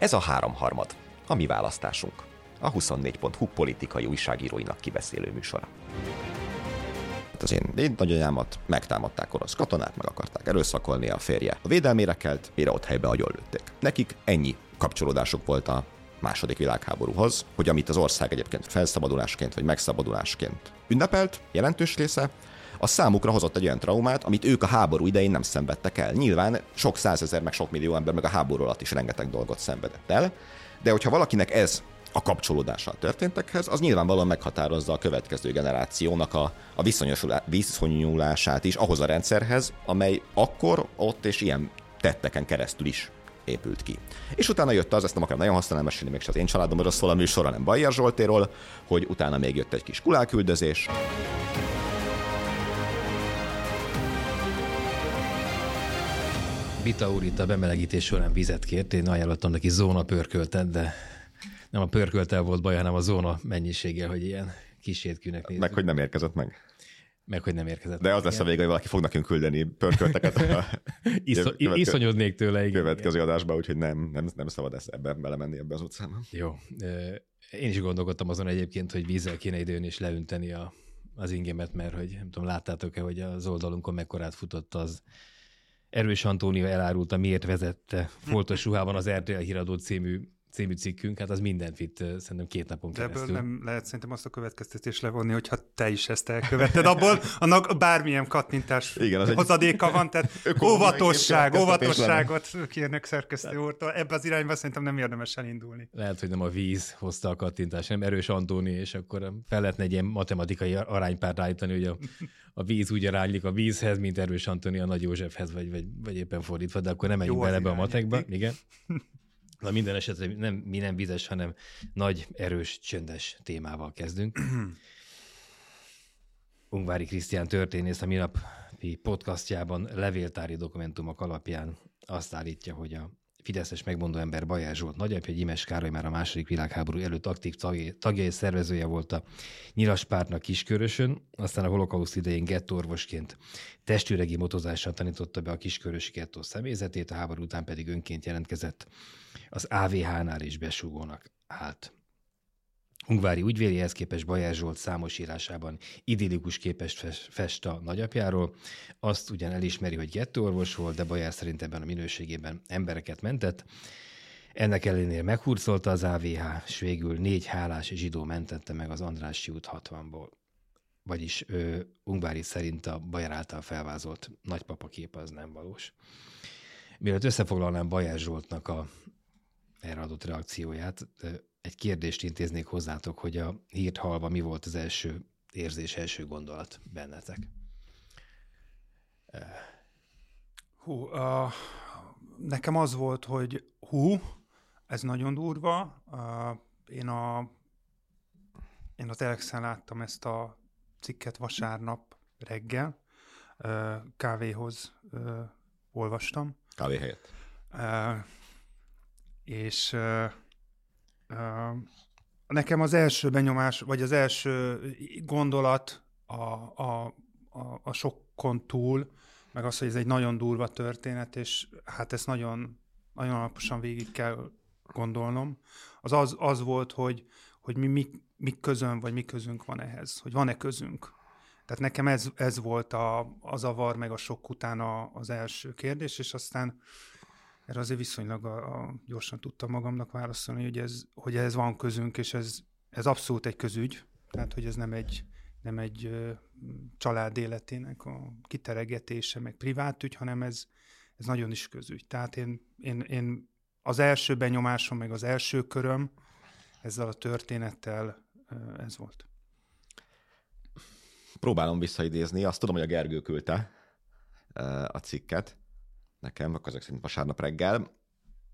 Ez a háromharmad, a mi választásunk. A 24.hu politikai újságíróinak kibeszélő műsora. Hát az én, én nagyanyámat megtámadták orosz katonák, meg akarták erőszakolni a férje. A védelmére kelt, mire ott helybe agyonlőtték. Nekik ennyi kapcsolódásuk volt a második világháborúhoz, hogy amit az ország egyébként felszabadulásként vagy megszabadulásként ünnepelt, jelentős része, a számukra hozott egy olyan traumát, amit ők a háború idején nem szenvedtek el. Nyilván sok százezer, meg sok millió ember meg a háború alatt is rengeteg dolgot szenvedett el, de hogyha valakinek ez a kapcsolódással történtekhez, az nyilvánvalóan meghatározza a következő generációnak a, a viszonyulását is ahhoz a rendszerhez, amely akkor, ott és ilyen tetteken keresztül is épült ki. És utána jött az, ezt nem akarom nagyon használni, mesélni még az én családomról szól a műsor, hanem Bajer Zsoltéról, hogy utána még jött egy kis kulálküldözés. Vita úr itt a bemelegítés során vizet kért, én ajánlottam neki zóna pörköltet, de nem a pörköltel volt baj, hanem a zóna mennyisége, hogy ilyen kis étkűnek nézzük. Meg, hogy nem érkezett meg. Meg, hogy nem érkezett. De az lesz a vége, hogy valaki fog nekünk küldeni pörkölteket. Iszony, iszonyodnék tőle, igen. Következő adásba, úgyhogy nem, nem, nem szabad ezt ebben belemenni ebbe az utcába. Jó. Én is gondolkodtam azon egyébként, hogy vízzel kéne időn is leünteni a, az ingemet, mert hogy nem tudom, láttátok-e, hogy az oldalunkon mekkorát futott az Erős Antónia elárulta, miért vezette foltos ruhában az RTL híradó című című cikkünk, hát az mindent vitt szerintem két napon De keresztül. ebből nem lehet szerintem azt a következtetést levonni, hogyha te is ezt elköveted, abból annak bármilyen kattintás Igen, az hozadéka egy... van, tehát óvatosság, óvatosságot kérnek szerkesztő úrtól. Ebbe az irányba szerintem nem érdemes elindulni. Lehet, hogy nem a víz hozta a kattintást, nem erős Antóni, és akkor fel lehetne egy ilyen matematikai aránypárt állítani, hogy a, a víz úgy aránylik a vízhez, mint erős Antóni a Nagy Józsefhez, vagy, vagy, vagy éppen fordítva, de akkor nem menjünk bele ebbe a matekba. Igen. Na minden esetre nem, mi nem vizes, hanem nagy, erős, csöndes témával kezdünk. Ungvári Krisztián történész a minapi podcastjában levéltári dokumentumok alapján azt állítja, hogy a Fideszes megmondó ember Bajás Zsolt nagyapja, Gyimes Károly már a második világháború előtt aktív tagja, tagja és szervezője volt a Nyilaspártnak Kiskörösön, aztán a holokauszt idején gettorvosként testőregi motozással tanította be a kiskörösi gettó személyzetét, a háború után pedig önként jelentkezett az AVH-nál is besúgónak állt. Ungvári ügyvélihez képest Bajás Zsolt számos írásában idillikus képest fest a nagyapjáról. Azt ugyan elismeri, hogy gettőorvos volt, de Bajás szerint ebben a minőségében embereket mentett. Ennek ellenére meghurcolta az AVH, és végül négy hálás zsidó mentette meg az Andrássy út 60-ból. Vagyis ő, Ungvári szerint a Bajer által felvázolt nagypapa kép az nem valós. Mielőtt összefoglalnám Bajás Zsoltnak a erre adott reakcióját, egy kérdést intéznék hozzátok, hogy a hírt halva mi volt az első érzés, első gondolat bennetek? Hú, uh, nekem az volt, hogy hú, ez nagyon durva. Uh, én a én a Telexen láttam ezt a cikket vasárnap reggel, uh, kávéhoz uh, olvastam. Kávé helyett. Uh, és nekem az első benyomás, vagy az első gondolat a, a, a, a sokkon túl, meg az, hogy ez egy nagyon durva történet, és hát ezt nagyon, nagyon alaposan végig kell gondolnom, az az, az volt, hogy, hogy mi, mi, mi közön, vagy mi közünk van ehhez, hogy van-e közünk. Tehát nekem ez, ez volt a, a zavar, meg a sok után a, az első kérdés, és aztán erre azért viszonylag a, a gyorsan tudtam magamnak válaszolni, hogy ez, hogy ez van közünk, és ez, ez abszolút egy közügy, tehát hogy ez nem egy, nem egy ö, család életének a kiteregetése, meg privát ügy, hanem ez, ez nagyon is közügy. Tehát én, én, én az első benyomásom, meg az első köröm ezzel a történettel ö, ez volt. Próbálom visszaidézni, azt tudom, hogy a Gergő küldte a cikket, nekem, akkor ezek szerint vasárnap reggel.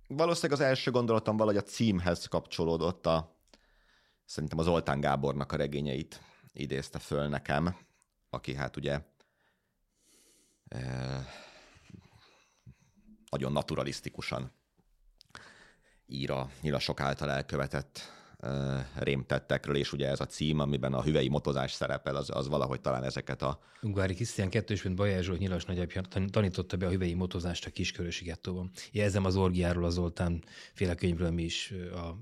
Valószínűleg az első gondolatom valahogy a címhez kapcsolódott a, szerintem az Oltán Gábornak a regényeit idézte föl nekem, aki hát ugye nagyon naturalisztikusan ír a nyilasok által elkövetett rémtettekről, és ugye ez a cím, amiben a hüvei motozás szerepel, az, az valahogy talán ezeket a... Ungvári Krisztián kettős, mint Bajár Zsolt nyilas nagyapja tanította be a hüvei motozást a Kiskörösi gettóban. Jelzem az orgiáról, az Zoltán féle könyvről mi is a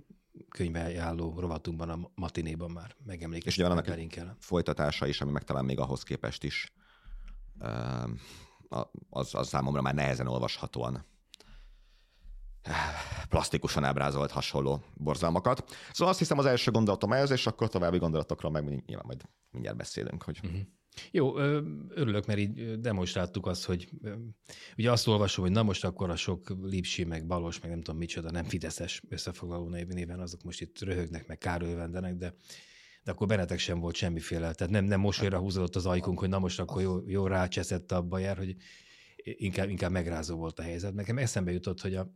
könyvejálló rovatunkban, a matinéban már megemlékeztünk. És ugye annak folytatása is, ami meg talán még ahhoz képest is az, az számomra már nehezen olvashatóan plastikusan ábrázolt hasonló borzalmakat. Szóval azt hiszem az első gondolatom ez, és akkor további gondolatokról meg nyilván majd mindjárt beszélünk. Hogy... Uh-huh. Jó, örülök, mert így demonstráltuk azt, hogy ugye azt olvasom, hogy na most akkor a sok Lipsi, meg Balos, meg nem tudom micsoda, nem Fideszes összefoglaló néven, azok most itt röhögnek, meg kárölvendenek, de de akkor Benetek sem volt semmiféle. Tehát nem, nem mosolyra húzódott az ajkunk, hogy na most akkor jó, jó rácseszett a Bajer, hogy inkább, inkább megrázó volt a helyzet. Nekem eszembe jutott, hogy a,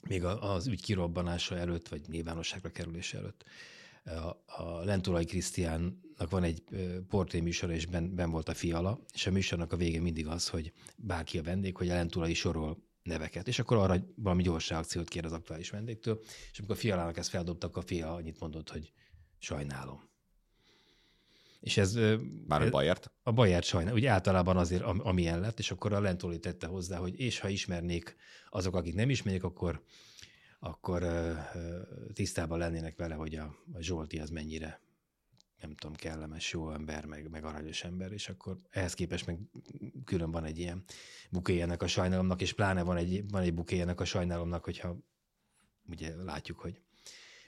még az ügy kirobbanása előtt, vagy nyilvánosságra kerülése előtt a, a Krisztiánnak van egy portré műsor, és ben, ben volt a fiala, és a műsornak a vége mindig az, hogy bárki a vendég, hogy a Lentulai sorol neveket, és akkor arra valami gyors reakciót kér az aktuális vendégtől, és amikor a fialának ezt feldobtak, a fia annyit mondott, hogy sajnálom. És ez... Már a Bajert? A Bajert sajnál, úgy általában azért, amilyen lett, és akkor a Lentoli tette hozzá, hogy és ha ismernék azok, akik nem ismerik, akkor, akkor tisztában lennének vele, hogy a, a Zsolti az mennyire nem tudom, kellemes, jó ember, meg, meg aranyos ember, és akkor ehhez képest meg külön van egy ilyen bukéjának a sajnálomnak, és pláne van egy, van egy bukéjának a sajnálomnak, hogyha ugye látjuk, hogy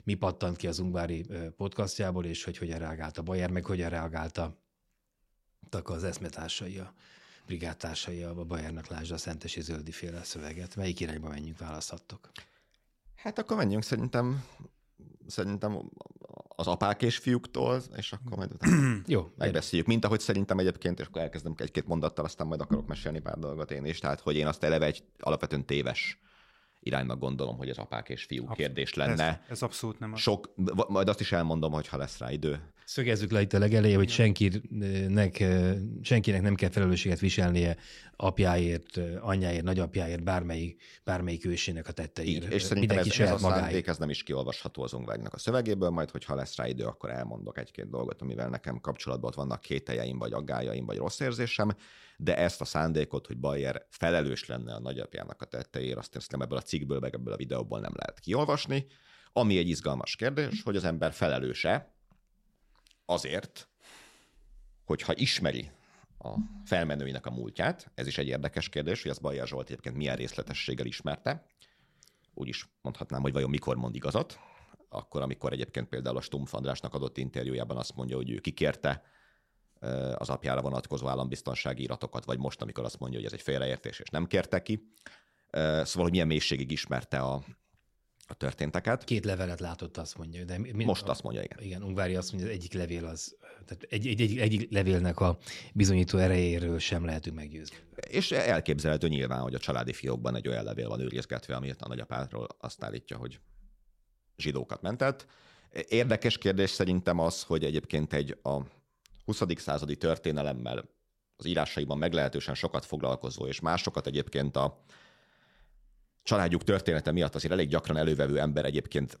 mi pattant ki az Ungvári podcastjából, és hogy hogyan reagált a Bayer, meg hogyan reagálta az eszmetársai, a brigádtársai a Bayernek lásd a Szentesi Zöldi féle szöveget. Melyik irányba menjünk, választhattok? Hát akkor menjünk szerintem szerintem az apák és fiúktól, és akkor majd Jó, megbeszéljük. Mint ahogy szerintem egyébként, és akkor elkezdem egy-két mondattal, aztán majd akarok mesélni pár dolgot én is. Tehát, hogy én azt eleve egy alapvetően téves iránynak gondolom, hogy az apák és fiúk Abszolút. kérdés lenne. Ez, ez abszolút nem az. Sok, majd azt is elmondom, hogy ha lesz rá idő. Szögezzük le itt a legelején, hogy senkinek, senkinek nem kell felelősséget viselnie apjáért, anyjáért, nagyapjáért, bármelyik, bármelyik ősének a tetteiért. és szerintem ez, ez a szándék, ez nem is kiolvasható az ongvágynak a szövegéből, majd hogyha lesz rá idő, akkor elmondok egy-két dolgot, amivel nekem kapcsolatban vannak kételjeim, vagy aggájaim, vagy rossz érzésem, de ezt a szándékot, hogy Bayer felelős lenne a nagyapjának a tetteiért, azt hiszem ebből a cikkből, meg ebből a videóból nem lehet kiolvasni. Ami egy izgalmas kérdés, hogy az ember felelőse azért, hogyha ismeri a felmenőinek a múltját, ez is egy érdekes kérdés, hogy az Bajer Zsolt egyébként milyen részletességgel ismerte, úgy is mondhatnám, hogy vajon mikor mond igazat, akkor, amikor egyébként például a Stumpf Andrásnak adott interjújában azt mondja, hogy ő kikérte az apjára vonatkozó állambiztonsági iratokat, vagy most, amikor azt mondja, hogy ez egy félreértés, és nem kérte ki. Szóval, hogy milyen mélységig ismerte a, a történteket. Két levelet látott, azt mondja. De mi, Most a, azt mondja, igen. Igen, Ungvári azt mondja, az egyik levél az, tehát egy, egy, egy, egyik levélnek a bizonyító erejéről sem lehetünk meggyőzni. És elképzelhető nyilván, hogy a családi fiókban egy olyan levél van őrizgetve, amit a nagyapádról azt állítja, hogy zsidókat mentett. Érdekes kérdés szerintem az, hogy egyébként egy a 20. századi történelemmel az írásaiban meglehetősen sokat foglalkozó, és másokat egyébként a családjuk története miatt azért elég gyakran elővevő ember egyébként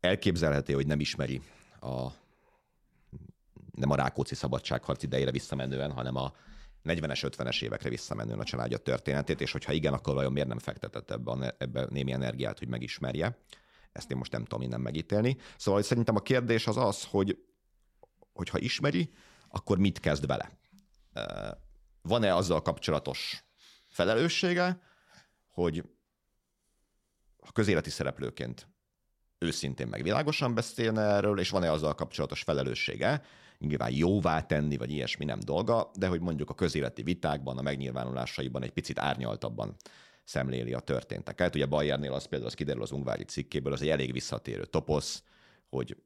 elképzelhető, hogy nem ismeri a nem a Rákóczi szabadságharc idejére visszamenően, hanem a 40-es, 50-es évekre visszamenően a családja történetét, és hogyha igen, akkor vajon miért nem fektetett ebbe, ebbe némi energiát, hogy megismerje. Ezt én most nem tudom innen megítélni. Szóval szerintem a kérdés az az, hogy hogyha ismeri, akkor mit kezd vele? Van-e azzal kapcsolatos felelőssége, hogy a közéleti szereplőként őszintén meg világosan beszélne erről, és van-e azzal kapcsolatos felelőssége, nyilván jóvá tenni, vagy ilyesmi nem dolga, de hogy mondjuk a közéleti vitákban, a megnyilvánulásaiban egy picit árnyaltabban szemléli a történteket. Ugye Bayernél az például az kiderül az Ungvári cikkéből, az egy elég visszatérő toposz, hogy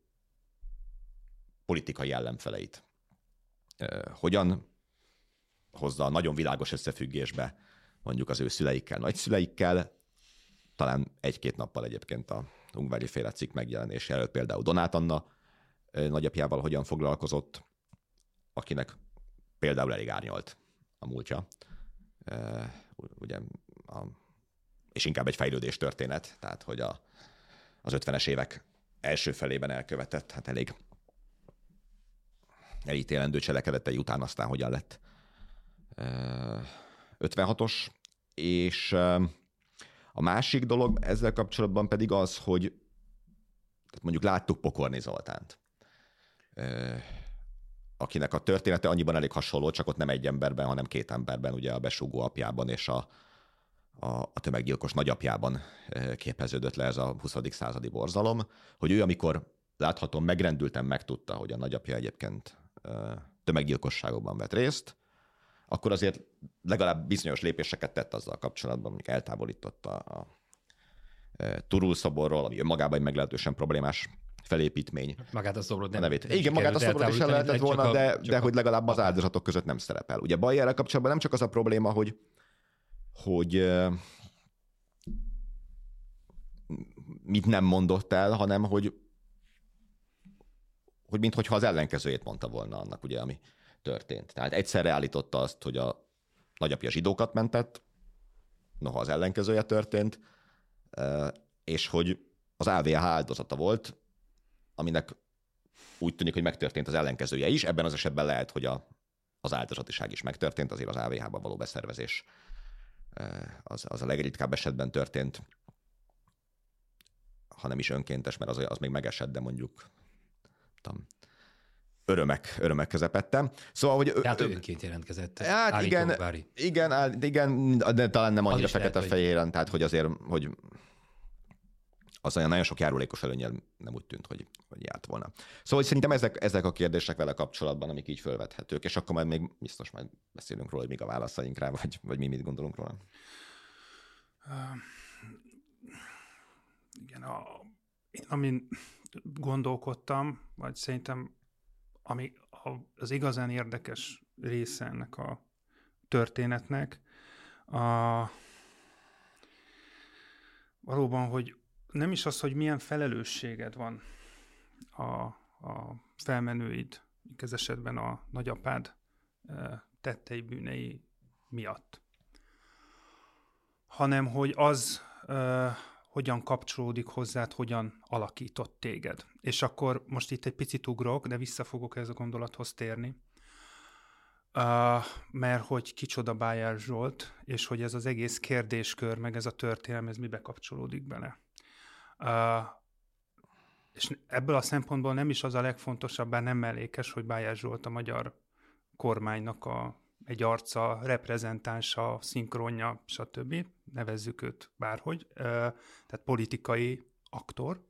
politikai ellenfeleit hogyan hozza nagyon világos összefüggésbe mondjuk az ő szüleikkel, nagyszüleikkel, talán egy-két nappal egyébként a Ungvári féle cikk megjelenése előtt például Donát Anna nagyapjával hogyan foglalkozott, akinek például elég árnyalt a múltja. Ugye, a, és inkább egy fejlődés történet, tehát hogy a, az 50-es évek első felében elkövetett, hát elég elítélendő cselekedetei után aztán hogyan lett 56-os, és a másik dolog ezzel kapcsolatban pedig az, hogy tehát mondjuk láttuk Pokorni Zoltánt, akinek a története annyiban elég hasonló, csak ott nem egy emberben, hanem két emberben, ugye a besúgó apjában és a, a, a tömeggyilkos nagyapjában képeződött le ez a 20. századi borzalom, hogy ő, amikor láthatóan megrendülten megtudta, hogy a nagyapja egyébként tömeggyilkosságokban vett részt, akkor azért legalább bizonyos lépéseket tett azzal kapcsolatban, amik eltávolította a Turul szoborról, ami önmagában egy meglehetősen problémás felépítmény. Magát a szobrot nem. A nevét. Igen, magát a szobrot is el lehetett volna, a, de, de a, hogy legalább az áldozatok között nem szerepel. Ugye Bajerrel kapcsolatban nem csak az a probléma, hogy, hogy mit nem mondott el, hanem hogy hogy minthogyha az ellenkezőjét mondta volna annak, ugye, ami történt. Tehát egyszerre állította azt, hogy a nagyapja zsidókat mentett, noha az ellenkezője történt, és hogy az AVH áldozata volt, aminek úgy tűnik, hogy megtörtént az ellenkezője is. Ebben az esetben lehet, hogy a, az áldozatiság is megtörtént, azért az AVH-ban való beszervezés az, az a legritkább esetben történt, ha nem is önkéntes, mert az, az még megesett, de mondjuk tudom, örömek, örömek közepette. Szóval, hogy... Tehát önként jelentkezett. Hát igen, bári. igen, igen, de talán nem annyira fekete-fehéren, hogy... tehát hogy azért, hogy az olyan nagyon sok járulékos előnyel nem úgy tűnt, hogy, hogy járt volna. Szóval hogy szerintem ezek, ezek a kérdések vele kapcsolatban, amik így fölvethetők, és akkor majd még biztos majd beszélünk róla, hogy mik a válaszaink rá, vagy, vagy mi mit gondolunk róla. Uh, igen, a, én amin gondolkodtam, vagy szerintem ami az igazán érdekes része ennek a történetnek, a, valóban, hogy nem is az, hogy milyen felelősséged van a, a felmenőid, ez esetben a nagyapád tettei bűnei miatt, hanem hogy az hogyan kapcsolódik hozzád, hogyan alakított téged. És akkor most itt egy picit ugrok, de vissza fogok ez a gondolathoz térni. Uh, mert hogy kicsoda Bájár Zsolt, és hogy ez az egész kérdéskör, meg ez a történelem, ez mibe kapcsolódik bele. Uh, és ebből a szempontból nem is az a legfontosabb, bár nem mellékes, hogy Bájár Zsolt a magyar kormánynak a egy arca, reprezentánsa, szinkronja, stb. Nevezzük őt bárhogy. Tehát politikai aktor.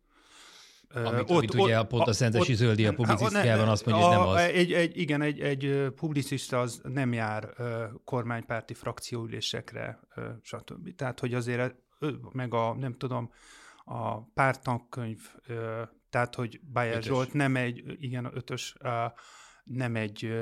Amit, ott, amit ugye ott, pont a Szentesi ott, Zöldi a publicisztiában azt mondja, hogy nem az. Egy, egy, igen, egy, egy publicista az nem jár kormánypárti frakcióülésekre, stb. Tehát, hogy azért meg a, nem tudom, a pártankönyv, tehát, hogy Bayer Zsolt nem egy, igen, ötös, nem egy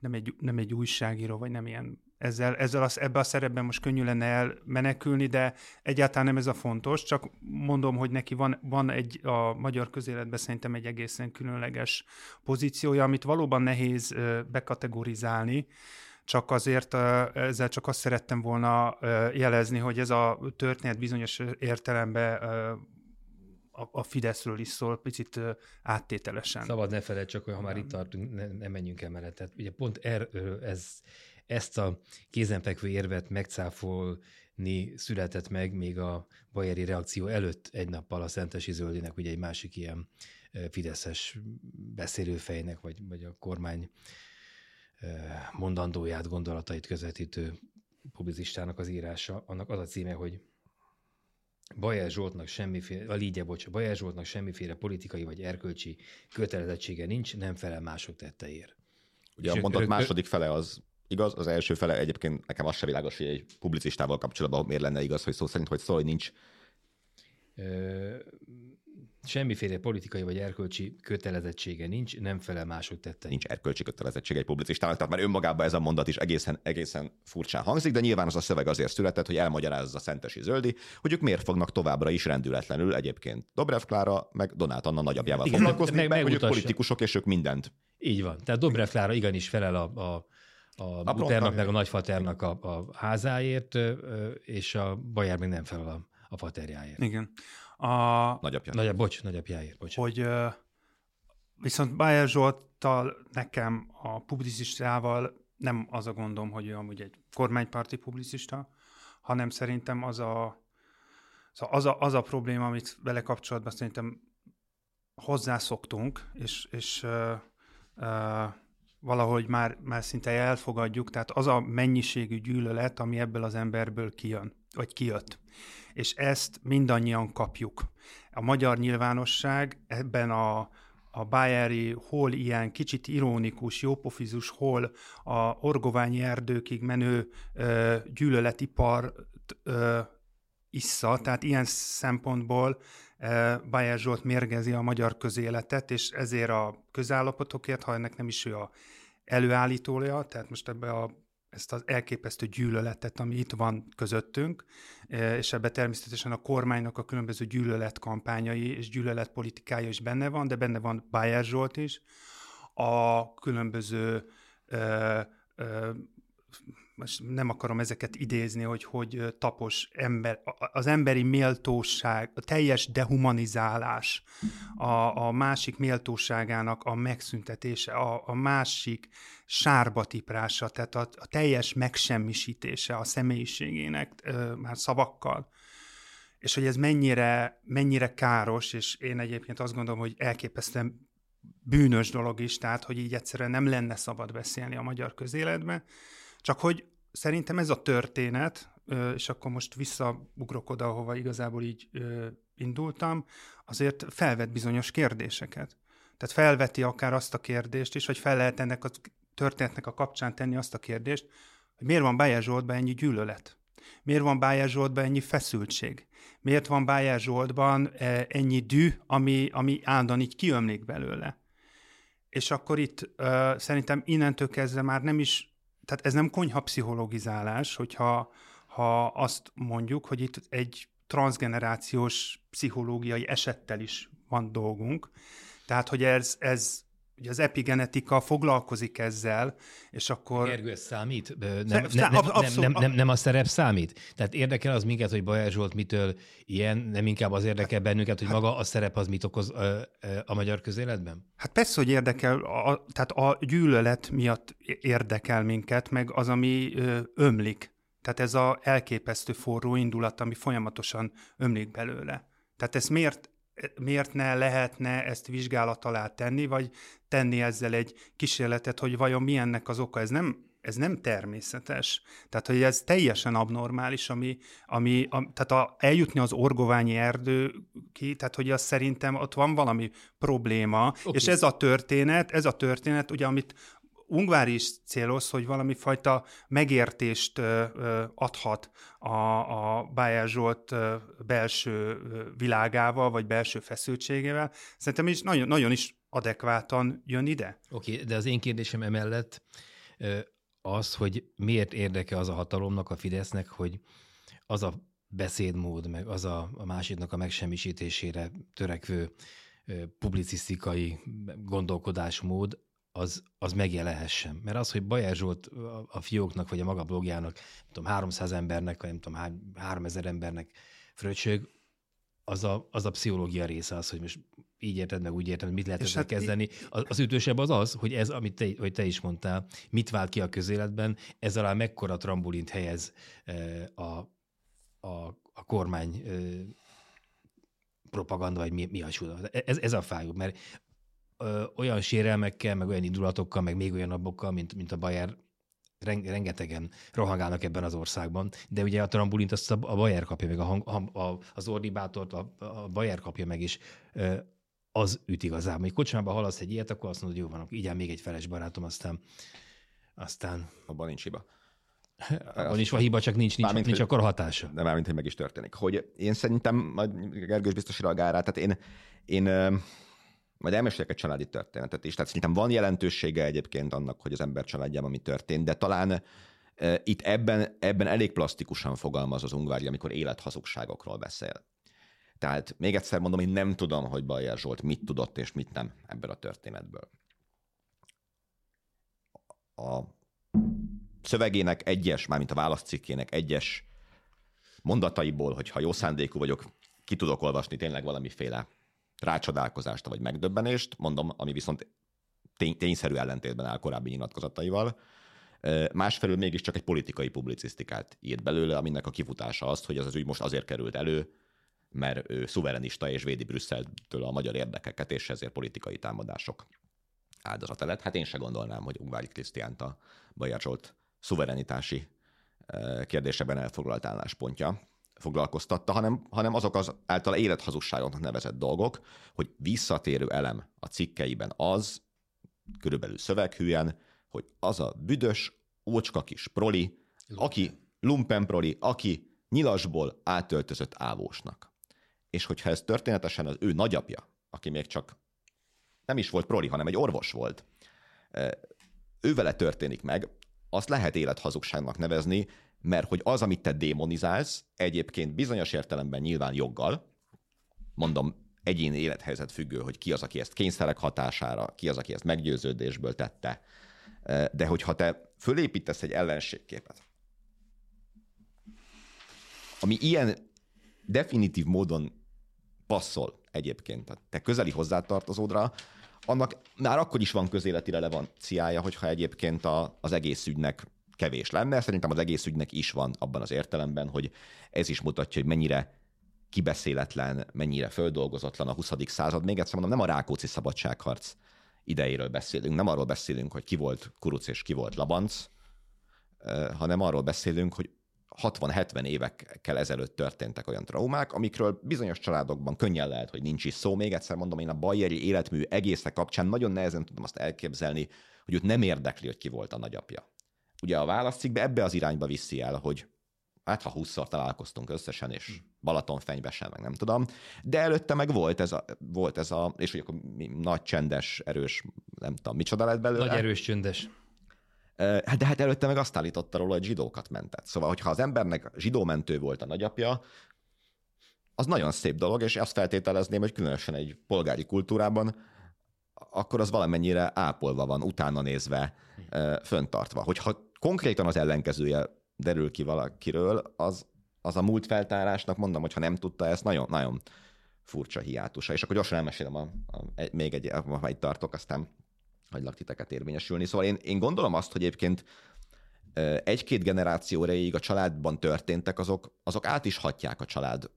nem egy, nem egy újságíró, vagy nem ilyen. Ezzel, ezzel az, ebbe a szerepben most könnyű lenne elmenekülni, de egyáltalán nem ez a fontos, csak mondom, hogy neki van, van egy a magyar közéletben szerintem egy egészen különleges pozíciója, amit valóban nehéz bekategorizálni, csak azért ezzel csak azt szerettem volna jelezni, hogy ez a történet bizonyos értelemben a, a Fideszről is szól, picit áttételesen. Szabad ne feled, csak hogy ha már itt tartunk, ne, ne menjünk el mellett. Tehát ugye pont er, ez, ezt a kézenfekvő érvet megcáfolni született meg még a bajeri reakció előtt egy nappal a Szentesi Zöldinek, ugye egy másik ilyen fideszes beszélőfejnek, vagy, vagy a kormány mondandóját, gondolatait közvetítő publicistának az írása. Annak az a címe, hogy Bajer Zsoltnak semmiféle, a Lígye, bocs, Bajer Zsoltnak semmiféle politikai vagy erkölcsi kötelezettsége nincs, nem felel mások tetteért. Ugye a mondat második fele az igaz, az első fele egyébként nekem az se világos, hogy egy publicistával kapcsolatban miért lenne igaz, hogy szó szerint, hogy szó, hogy nincs semmiféle politikai vagy erkölcsi kötelezettsége nincs, nem felel mások tette. Nincs erkölcsi kötelezettsége egy publicistának, tehát már önmagában ez a mondat is egészen, egészen furcsán hangzik, de nyilván az a szöveg azért született, hogy elmagyarázza a Szentesi Zöldi, hogy ők miért fognak továbbra is rendületlenül egyébként Dobrev Klára, meg Donát Anna nagyapjával Igen, foglalkozni, meg, meg, hogy ők politikusok, és ők mindent. Így van. Tehát Dobrev Klára igenis felel a, a a, a Buternak meg a nagyfaternak a, a házáért, és a Bajár még nem felel a, a faterjáért. Igen. A, Nagyapja. Nagy, bocs, nagyapjáért, bocs. hogy ö, viszont Bayer Zsolttal nekem a publicistával nem az a gondom, hogy ő amúgy egy kormánypárti publicista, hanem szerintem az a, szóval az a, az a probléma, amit vele kapcsolatban szerintem hozzászoktunk, és, és ö, ö, valahogy már, már szinte elfogadjuk, tehát az a mennyiségű gyűlölet, ami ebből az emberből kijön, vagy kijött. És ezt mindannyian kapjuk. A magyar nyilvánosság ebben a, a Bayeri hol ilyen kicsit ironikus, jópofizus, hol a orgoványi erdőkig menő ö, gyűlöletipar ö, issza, tehát ilyen szempontból Bayer Zsolt mérgezi a magyar közéletet, és ezért a közállapotokért, ha ennek nem is ő a előállítója, tehát most ebbe a ezt az elképesztő gyűlöletet, ami itt van közöttünk, és ebbe természetesen a kormánynak a különböző gyűlöletkampányai és gyűlöletpolitikája is benne van, de benne van Bayer Zsolt is, a különböző ö, ö, most nem akarom ezeket idézni, hogy hogy tapos ember, az emberi méltóság, a teljes dehumanizálás, a, a másik méltóságának a megszüntetése, a, a másik sárba tiprása, tehát a, a teljes megsemmisítése a személyiségének ö, már szavakkal. És hogy ez mennyire, mennyire káros, és én egyébként azt gondolom, hogy elképesztően bűnös dolog is, tehát hogy így egyszerűen nem lenne szabad beszélni a magyar közéletben, csak hogy szerintem ez a történet, és akkor most visszaugrok oda, ahova igazából így indultam, azért felvet bizonyos kérdéseket. Tehát felveti akár azt a kérdést is, hogy fel lehet ennek a történetnek a kapcsán tenni azt a kérdést, hogy miért van Bájer Zsoltban ennyi gyűlölet? Miért van Bájer Zsoltban ennyi feszültség? Miért van Bájer Zsoltban ennyi dű, ami, ami állandóan így kiömlik belőle? És akkor itt uh, szerintem innentől kezdve már nem is tehát ez nem konyha pszichologizálás, hogyha ha azt mondjuk, hogy itt egy transgenerációs pszichológiai esettel is van dolgunk. Tehát, hogy ez, ez ugye az epigenetika foglalkozik ezzel, és akkor... Gergő, ez számít? Nem, nem, nem, nem, nem, nem, nem a szerep számít? Tehát érdekel az minket, hogy Bajár Zsolt mitől ilyen, nem inkább az érdekel bennünket, hogy maga a szerep az mit okoz a, a magyar közéletben? Hát persze, hogy érdekel, a, tehát a gyűlölet miatt érdekel minket, meg az, ami ö, ömlik. Tehát ez a elképesztő forró indulat, ami folyamatosan ömlik belőle. Tehát ez miért miért ne lehetne ezt vizsgálat alá tenni, vagy tenni ezzel egy kísérletet, hogy vajon mi ennek az oka. Ez nem, ez nem természetes. Tehát, hogy ez teljesen abnormális, ami, ami a, tehát a, eljutni az orgoványi erdő ki, tehát, hogy az szerintem ott van valami probléma, okay. és ez a történet, ez a történet, ugye, amit Ungvár is céloz, hogy valami fajta megértést adhat a, a Bayer Zsolt belső világával, vagy belső feszültségével. Szerintem is nagyon, nagyon is adekvátan jön ide. Oké, okay, de az én kérdésem emellett az, hogy miért érdeke az a hatalomnak, a Fidesznek, hogy az a beszédmód, meg az a, a másiknak a megsemmisítésére törekvő publicisztikai gondolkodásmód, az, az megjelenhessen. Mert az, hogy Bajer Zsolt a fióknak, vagy a maga blogjának, nem tudom, 300 embernek, vagy nem tudom, 3000 embernek fröccsög, az a, az a pszichológia része az, hogy most így érted, meg úgy érted, mit lehet ezzel hát kezdeni. Az, az ütősebb az az, hogy ez, amit te, hogy te is mondtál, mit vált ki a közéletben, ez alá mekkora trambulint helyez a, a, a kormány propaganda, vagy mi, mi a Ez, ez a fájó, mert ö, olyan sérelmekkel, meg olyan indulatokkal, meg még olyan abokkal, mint, mint a Bayer rengetegen rohangálnak ebben az országban, de ugye a trambulint azt a, Bayer kapja meg, a, hang, a, az ordibátort a, a Bayer kapja meg, és az üt igazából. Egy kocsmában hallasz egy ilyet, akkor azt mondod, hogy jó van, így áll még egy feles barátom, aztán aztán... Abban nincs hiba. Abban is van hiba, csak nincs, nincs, nincs, nincs akkor hatása. De mármint, hogy meg is történik. Hogy én szerintem, majd Gergős biztos reagál rá, tehát én, én majd elmesélek egy családi történetet is. Tehát szerintem van jelentősége egyébként annak, hogy az ember családjában mi történt, de talán e, itt ebben, ebben elég plastikusan fogalmaz az Ungvári, amikor élethazugságokról beszél. Tehát még egyszer mondom, én nem tudom, hogy Bajer Zsolt mit tudott és mit nem ebből a történetből. A szövegének egyes, mármint a válaszcikkének egyes mondataiból, hogyha jó szándékú vagyok, ki tudok olvasni tényleg valamiféle rácsodálkozást vagy megdöbbenést, mondom, ami viszont tény, tényszerű ellentétben áll korábbi nyilatkozataival. Másfelől mégiscsak egy politikai publicisztikát írt belőle, aminek a kifutása az, hogy az az ügy most azért került elő, mert ő szuverenista és védi Brüsszeltől a magyar érdekeket, és ezért politikai támadások áldozata lett. Hát én se gondolnám, hogy Ungvári Krisztiánt a Bajer Zsolt szuverenitási kérdéseben elfoglalt álláspontja foglalkoztatta, hanem, hanem azok az által élethazugságoknak nevezett dolgok, hogy visszatérő elem a cikkeiben az, körülbelül szöveghűen, hogy az a büdös, ócska kis proli, aki lumpen proli, aki nyilasból átöltözött ávósnak. És hogyha ez történetesen az ő nagyapja, aki még csak nem is volt proli, hanem egy orvos volt, ő vele történik meg, azt lehet élethazugságnak nevezni, mert hogy az, amit te démonizálsz, egyébként bizonyos értelemben nyilván joggal, mondom, egyéni élethelyzet függő, hogy ki az, aki ezt kényszerek hatására, ki az, aki ezt meggyőződésből tette. De hogyha te fölépítesz egy ellenségképet, ami ilyen definitív módon passzol egyébként a te közeli hozzátartozódra, annak már akkor is van közéleti relevanciája, hogyha egyébként a, az egész ügynek kevés lenne. Szerintem az egész ügynek is van abban az értelemben, hogy ez is mutatja, hogy mennyire kibeszéletlen, mennyire földolgozatlan a 20. század. Még egyszer mondom, nem a Rákóczi szabadságharc idejéről beszélünk, nem arról beszélünk, hogy ki volt Kuruc és ki volt Labanc, hanem arról beszélünk, hogy 60-70 évekkel ezelőtt történtek olyan traumák, amikről bizonyos családokban könnyen lehet, hogy nincs is szó. Még egyszer mondom, én a Bajeri életmű egésze kapcsán nagyon nehezen tudom azt elképzelni, hogy őt nem érdekli, hogy ki volt a nagyapja. Ugye a válaszcikbe ebbe az irányba viszi el, hogy hát ha 20 találkoztunk összesen, és. Balatonfenybe sem, meg nem tudom. De előtte meg volt ez a, volt ez a és hogy akkor mi, nagy csendes, erős, nem tudom, micsoda lett belőle. Nagy erős csöndes. Hát de hát előtte meg azt állította róla, hogy zsidókat mentett. Szóval, hogyha az embernek zsidómentő volt a nagyapja, az nagyon szép dolog, és azt feltételezném, hogy különösen egy polgári kultúrában, akkor az valamennyire ápolva van, utána nézve, föntartva. Hogyha konkrétan az ellenkezője derül ki valakiről, az, az a múlt feltárásnak mondom, hogy ha nem tudta ezt, nagyon, nagyon furcsa hiátusa. És akkor gyorsan elmesélem, a, a, egy, még egy, ha egy tartok, aztán hagylak titeket érvényesülni. Szóval én, én gondolom azt, hogy egyébként egy-két generáció a családban történtek, azok, azok át is hatják a család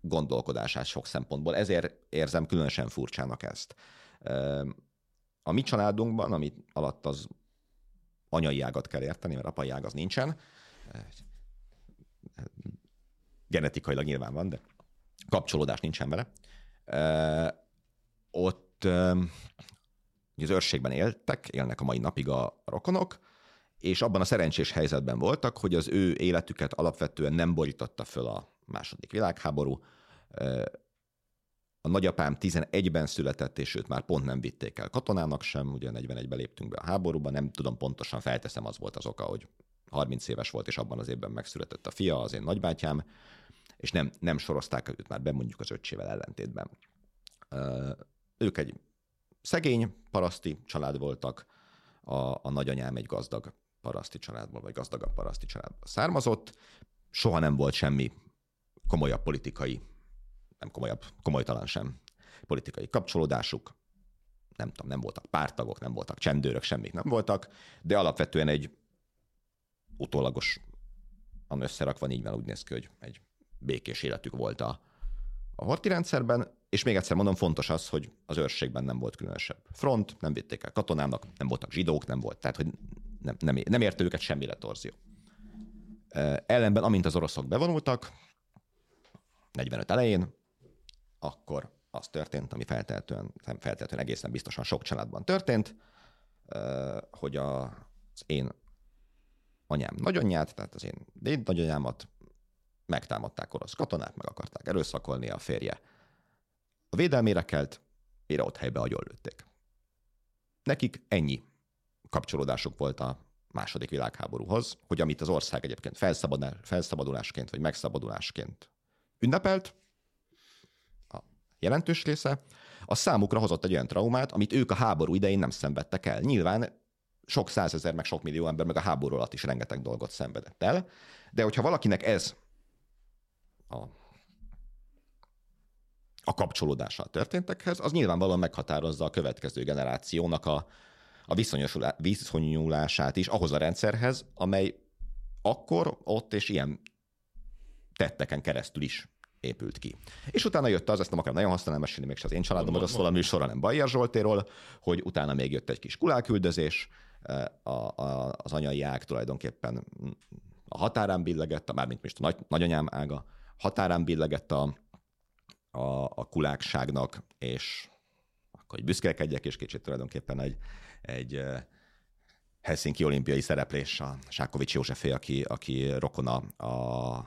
gondolkodását sok szempontból. Ezért érzem különösen furcsának ezt. A mi családunkban, amit alatt az anyai ágat kell érteni, mert apai ág az nincsen, genetikailag nyilván van, de kapcsolódás nincsen vele. Ott az őrségben éltek, élnek a mai napig a rokonok, és abban a szerencsés helyzetben voltak, hogy az ő életüket alapvetően nem borította föl a második világháború. A nagyapám 11-ben született, és őt már pont nem vitték el katonának sem, ugye 41-ben léptünk be a háborúba, nem tudom pontosan, felteszem, az volt az oka, hogy 30 éves volt, és abban az évben megszületett a fia, az én nagybátyám, és nem, nem sorozták őt már be mondjuk az öccsével ellentétben. Ők egy szegény paraszti család voltak, a, a nagyanyám egy gazdag paraszti családból, vagy gazdagabb paraszti családból származott, soha nem volt semmi komolyabb politikai, nem komolyabb, komolytalan sem politikai kapcsolódásuk, nem tudom, nem voltak pártagok, nem voltak csendőrök, semmik nem voltak, de alapvetően egy utólagos összerakva így van, úgy néz ki, hogy egy békés életük volt a, a horti rendszerben, és még egyszer mondom, fontos az, hogy az őrségben nem volt különösebb front, nem vitték el katonának, nem voltak zsidók, nem volt, tehát hogy nem, nem, nem érte őket semmire torzió. Ellenben, amint az oroszok bevonultak, 45 elején, akkor az történt, ami feltehetően, feltehetően egészen biztosan sok családban történt, hogy a, az én anyám nagyanyját, tehát az én déd nagyanyámat megtámadták orosz katonák, meg akarták erőszakolni a férje. A védelmére kelt, mire ott helybe agyonlőtték. Nekik ennyi kapcsolódásuk volt a második világháborúhoz, hogy amit az ország egyébként felszabadulásként vagy megszabadulásként ünnepelt, jelentős része, a számukra hozott egy olyan traumát, amit ők a háború idején nem szenvedtek el. Nyilván sok százezer, meg sok millió ember, meg a háború alatt is rengeteg dolgot szenvedett el, de hogyha valakinek ez a a kapcsolódása a történtekhez, az nyilvánvalóan meghatározza a következő generációnak a, a viszonyulását is ahhoz a rendszerhez, amely akkor, ott és ilyen tetteken keresztül is épült ki. És utána jött az, ezt nem akarom nagyon használni, mesélni még az én családomról szól a műsor, hanem Bajer Zsoltéról, hogy utána még jött egy kis kulálküldözés, eh, a, a, az anyai ág tulajdonképpen a határán billegett, mármint most a nagy, nagyanyám ága, határán billegett a, a, a kulákságnak, és akkor hogy büszkélkedjek, és kicsit tulajdonképpen egy, egy eh, Helsinki olimpiai szereplés, a Sákovics Józsefé, aki, aki rokona a,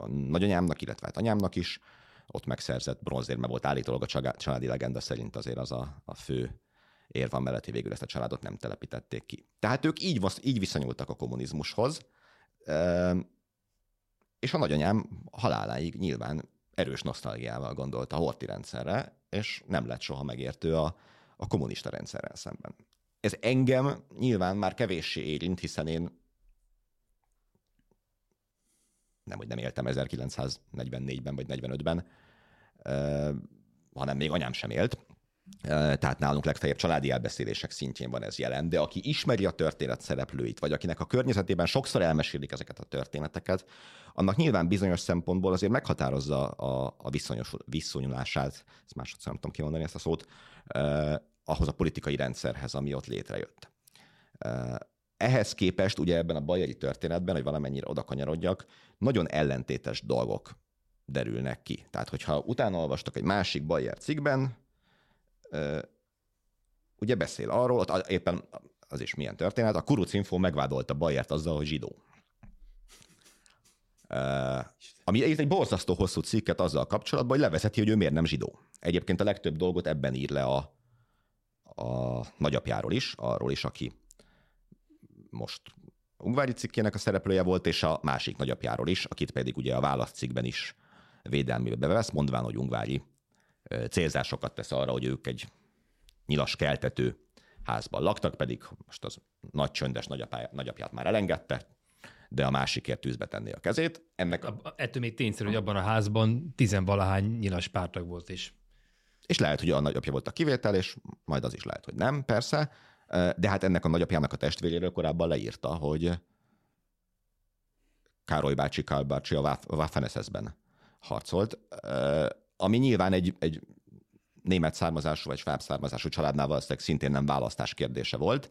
a nagyanyámnak, illetve hát anyámnak is, ott megszerzett bronzérme volt állítólag a családi legenda szerint azért az a, a fő érv mellett, hogy végül ezt a családot nem telepítették ki. Tehát ők így, így viszonyultak a kommunizmushoz, és a nagyanyám haláláig nyilván erős nosztalgiával gondolt a horti rendszerre, és nem lett soha megértő a, a kommunista rendszerrel szemben ez engem nyilván már kevéssé érint, hiszen én nem, hogy nem éltem 1944-ben vagy 45-ben, hanem még anyám sem élt. Tehát nálunk legfeljebb családi elbeszélések szintjén van ez jelen, de aki ismeri a történet szereplőit, vagy akinek a környezetében sokszor elmesélik ezeket a történeteket, annak nyilván bizonyos szempontból azért meghatározza a, a viszonyos, viszonyulását, ezt másodszor nem tudom kimondani ezt a szót, ahhoz a politikai rendszerhez, ami ott létrejött. Ehhez képest ugye ebben a bajai történetben, hogy valamennyire oda kanyarodjak, nagyon ellentétes dolgok derülnek ki. Tehát, hogyha utána olvastak egy másik Bayer cikkben, ugye beszél arról, éppen az is milyen történet, a Kuruc Info megvádolta Bayert azzal, hogy zsidó. Ami egy borzasztó hosszú cikket azzal kapcsolatban, hogy levezeti, hogy ő miért nem zsidó. Egyébként a legtöbb dolgot ebben ír le a, a nagyapjáról is, arról is, aki most Ungvári cikkének a szereplője volt, és a másik nagyapjáról is, akit pedig ugye a válaszcikkben is védelmébe bevesz, mondván, hogy Ungvári célzásokat tesz arra, hogy ők egy nyilas keltető házban laktak, pedig most az nagy csöndes nagyapját, nagyapját már elengedte, de a másikért tűzbe tenné a kezét. Ennek a... Ettől még tényszerű, hogy abban a házban tizenvalahány nyilas pártag volt is. És lehet, hogy a nagyapja volt a kivétel, és majd az is lehet, hogy nem, persze. De hát ennek a nagyapjának a testvéréről korábban leírta, hogy Károly bácsi, Kál bácsi a Waffen-SS-ben harcolt, ami nyilván egy, egy német származású vagy sváb származású családnál valószínűleg szintén nem választás kérdése volt,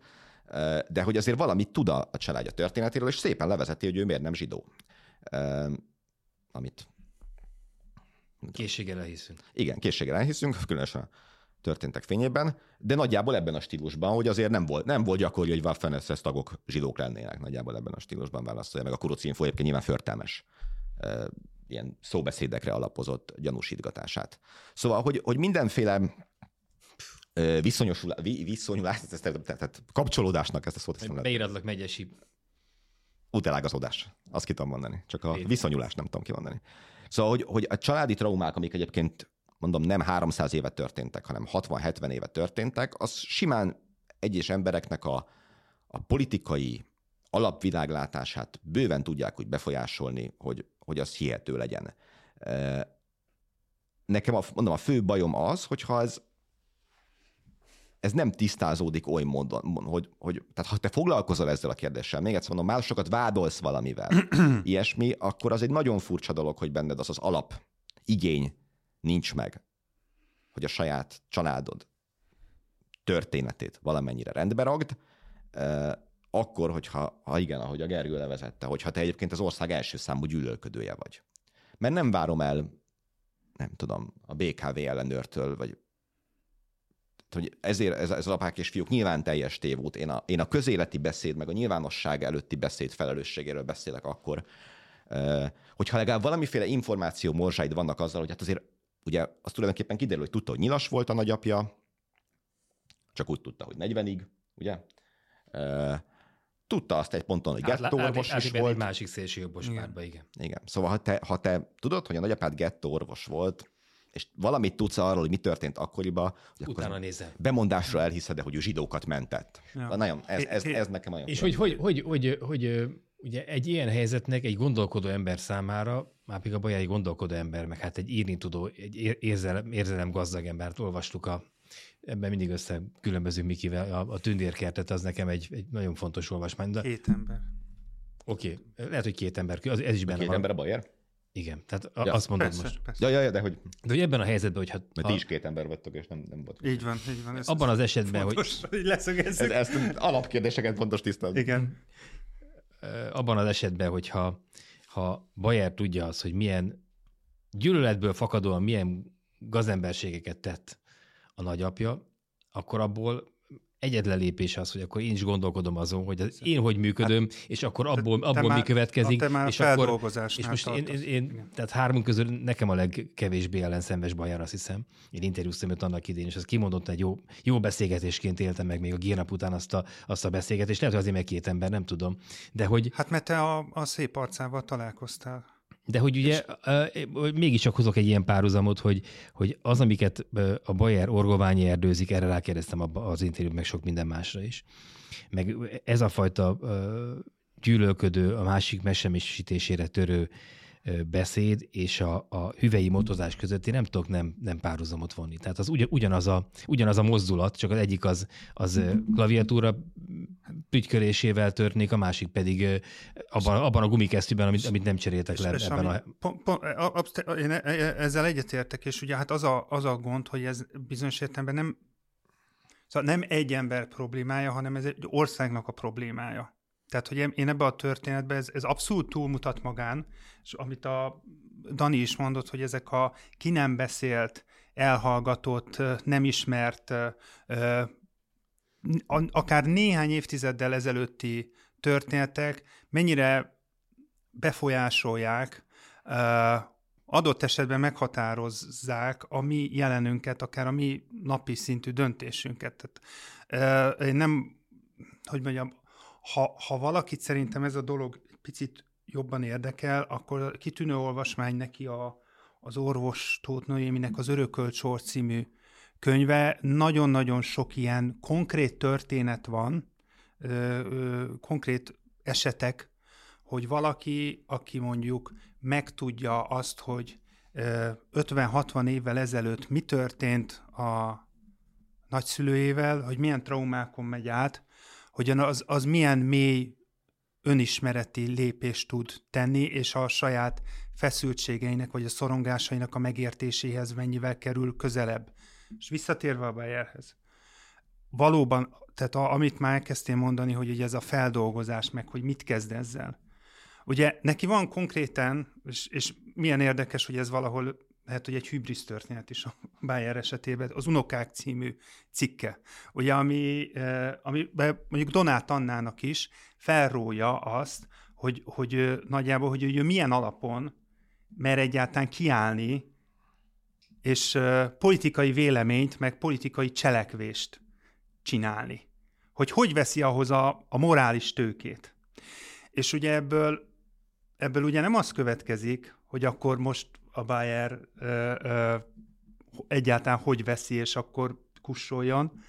de hogy azért valamit tud a családja történetéről, és szépen levezeti, hogy ő miért nem zsidó. Amit Készséggel elhiszünk. Igen, készséggel elhiszünk, különösen történtek fényében, de nagyjából ebben a stílusban, hogy azért nem volt, nem volt gyakori, hogy Waffen SS tagok zsidók lennének, nagyjából ebben a stílusban válaszolja meg a Kuruci Info, egyébként nyilván förtelmes ilyen szóbeszédekre alapozott gyanúsítgatását. Szóval, hogy, hogy mindenféle viszonyosul, viszonyulás, tehát, tehát kapcsolódásnak ezt a szót hiszem. Beíratlak megyesi. Útelágazódás, azt ki tudom mondani. Csak a viszonyulást nem tudom kimondani. Szóval, hogy, hogy a családi traumák, amik egyébként mondom nem 300 éve történtek, hanem 60-70 éve történtek, az simán egyes embereknek a, a politikai alapviláglátását bőven tudják úgy befolyásolni, hogy, hogy az hihető legyen. Nekem a, mondom, a fő bajom az, hogyha ez ez nem tisztázódik oly módon, hogy, hogy tehát ha te foglalkozol ezzel a kérdéssel, még egyszer mondom, másokat vádolsz valamivel, ilyesmi, akkor az egy nagyon furcsa dolog, hogy benned az az alap igény nincs meg, hogy a saját családod történetét valamennyire rendbe ragd, akkor, hogyha, ha igen, ahogy a Gergő levezette, hogyha te egyébként az ország első számú gyűlölködője vagy. Mert nem várom el, nem tudom, a BKV ellenőrtől, vagy hogy ezért ez, ez az apák és fiúk nyilván teljes tévút. Én a, én a közéleti beszéd, meg a nyilvánosság előtti beszéd felelősségéről beszélek akkor, hogyha legalább valamiféle információ morzsáid vannak azzal, hogy hát azért ugye az tulajdonképpen kiderül, hogy tudta, hogy nyilas volt a nagyapja, csak úgy tudta, hogy 40-ig, ugye? Tudta azt egy ponton, hogy gettóorvos is volt. Egy másik szélsőjobbos párba, igen. Igen. Szóval ha te, ha te tudod, hogy a nagyapád gettóorvos volt, és valamit tudsz arról, hogy mi történt akkoriban, hogy Utána akkor nézel. bemondásra elhiszed hogy ő zsidókat mentett. Ja. nagyon, ez, ez, ez nekem nagyon És hogy, hogy, hogy, hogy, hogy ugye egy ilyen helyzetnek egy gondolkodó ember számára már pedig a Bajer egy gondolkodó ember, meg hát egy írni tudó, egy érzelem, érzelem gazdag embert olvastuk a ebben mindig össze különböző Mikivel, a, a tündérkertet, az nekem egy, egy nagyon fontos olvasmány. De... Két ember. Oké, okay. lehet, hogy két ember, az, ez is benne két van. ember a Bayer? Igen, tehát ja. azt mondod Persze, most. persze. Ja, ja, ja, de hogy, De hogy ebben a helyzetben, hogyha... mert ti is két ember vagytok, és nem, nem volt. Így van, így van. Ez Abban az esetben, hogy fontos, hogy leszögezzük. Ez, ezt alapkérdéseket fontos tisztázni. Igen. Abban az esetben, hogyha ha Bayer tudja azt, hogy milyen gyűlöletből fakadóan milyen gazemberségeket tett a nagyapja, akkor abból egyetlen lépés az, hogy akkor én is gondolkodom azon, hogy az én hogy működöm, és akkor abból, abból mi már- következik. te már és akkor, és most én, én, én, Igen. tehát hármunk közül nekem a legkevésbé ellenszenves Bajer, azt hiszem. Én interjúztam őt annak idén, és ez kimondottan egy jó, jó beszélgetésként éltem meg még a Gírnap után azt a, azt a beszélgetést. Lehet, hogy azért meg két ember, nem tudom. De hogy, Hát mert te a, a szép arcával találkoztál. De hogy ugye uh, mégiscsak hozok egy ilyen párhuzamot, hogy, hogy az, amiket a Bayer orgoványi erdőzik, erre rákérdeztem az interjúban, meg sok minden másra is. Meg ez a fajta gyűlölködő, a másik mesemmisítésére törő beszéd és a, a hüvei motozás között én nem tudok nem, nem párhuzamot vonni. Tehát az ugyan, ugyanaz, a, ugyanaz a mozdulat, csak az egyik az, az ö, klaviatúra pütykölésével történik, a másik pedig abban, abban a gumikesztyűben, amit, amit nem cseréltek le és ebben ami, a pont, pont, a- absz- én e- e- ezzel egyetértek, és ugye hát az a, az a gond, hogy ez bizonyos értelemben nem, szóval nem egy ember problémája, hanem ez egy országnak a problémája. Tehát, hogy én ebbe a történetben ez, ez abszolút túlmutat magán, és amit a Dani is mondott, hogy ezek a ki nem beszélt, elhallgatott, nem ismert, akár néhány évtizeddel ezelőtti történetek mennyire befolyásolják, adott esetben meghatározzák a mi jelenünket, akár a mi napi szintű döntésünket. Tehát, én nem, hogy mondjam, ha, ha valakit szerintem ez a dolog picit jobban érdekel, akkor kitűnő olvasmány neki a, az orvos Tóth Noéminek az Örökölt sor című könyve. Nagyon-nagyon sok ilyen konkrét történet van, ö, ö, konkrét esetek, hogy valaki, aki mondjuk megtudja azt, hogy ö, 50-60 évvel ezelőtt mi történt a nagyszülőjével, hogy milyen traumákon megy át, hogy az, az milyen mély önismereti lépést tud tenni, és a saját feszültségeinek vagy a szorongásainak a megértéséhez mennyivel kerül közelebb. És visszatérve a Bayerhez, valóban, tehát a, amit már elkezdtél mondani, hogy ugye ez a feldolgozás, meg hogy mit kezd ezzel. Ugye neki van konkrétan, és, és milyen érdekes, hogy ez valahol lehet, hogy egy hübrisz történet is a Bayer esetében, az Unokák című cikke, ugye, ami, eh, ami mondjuk Donát Annának is felrója azt, hogy, hogy nagyjából, hogy ő milyen alapon mer egyáltalán kiállni, és politikai véleményt, meg politikai cselekvést csinálni. Hogy hogy veszi ahhoz a, a morális tőkét. És ugye ebből, ebből ugye nem az következik, hogy akkor most a Bayer ö, ö, egyáltalán hogy veszi, és akkor kussoljon,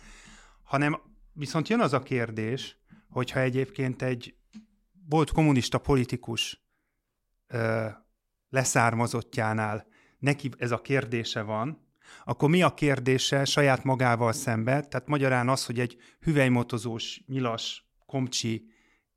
hanem viszont jön az a kérdés, hogyha egyébként egy volt kommunista politikus ö, leszármazottjánál neki ez a kérdése van, akkor mi a kérdése saját magával szembe? Tehát magyarán az, hogy egy hüvelymotozós, nyilas, komcsi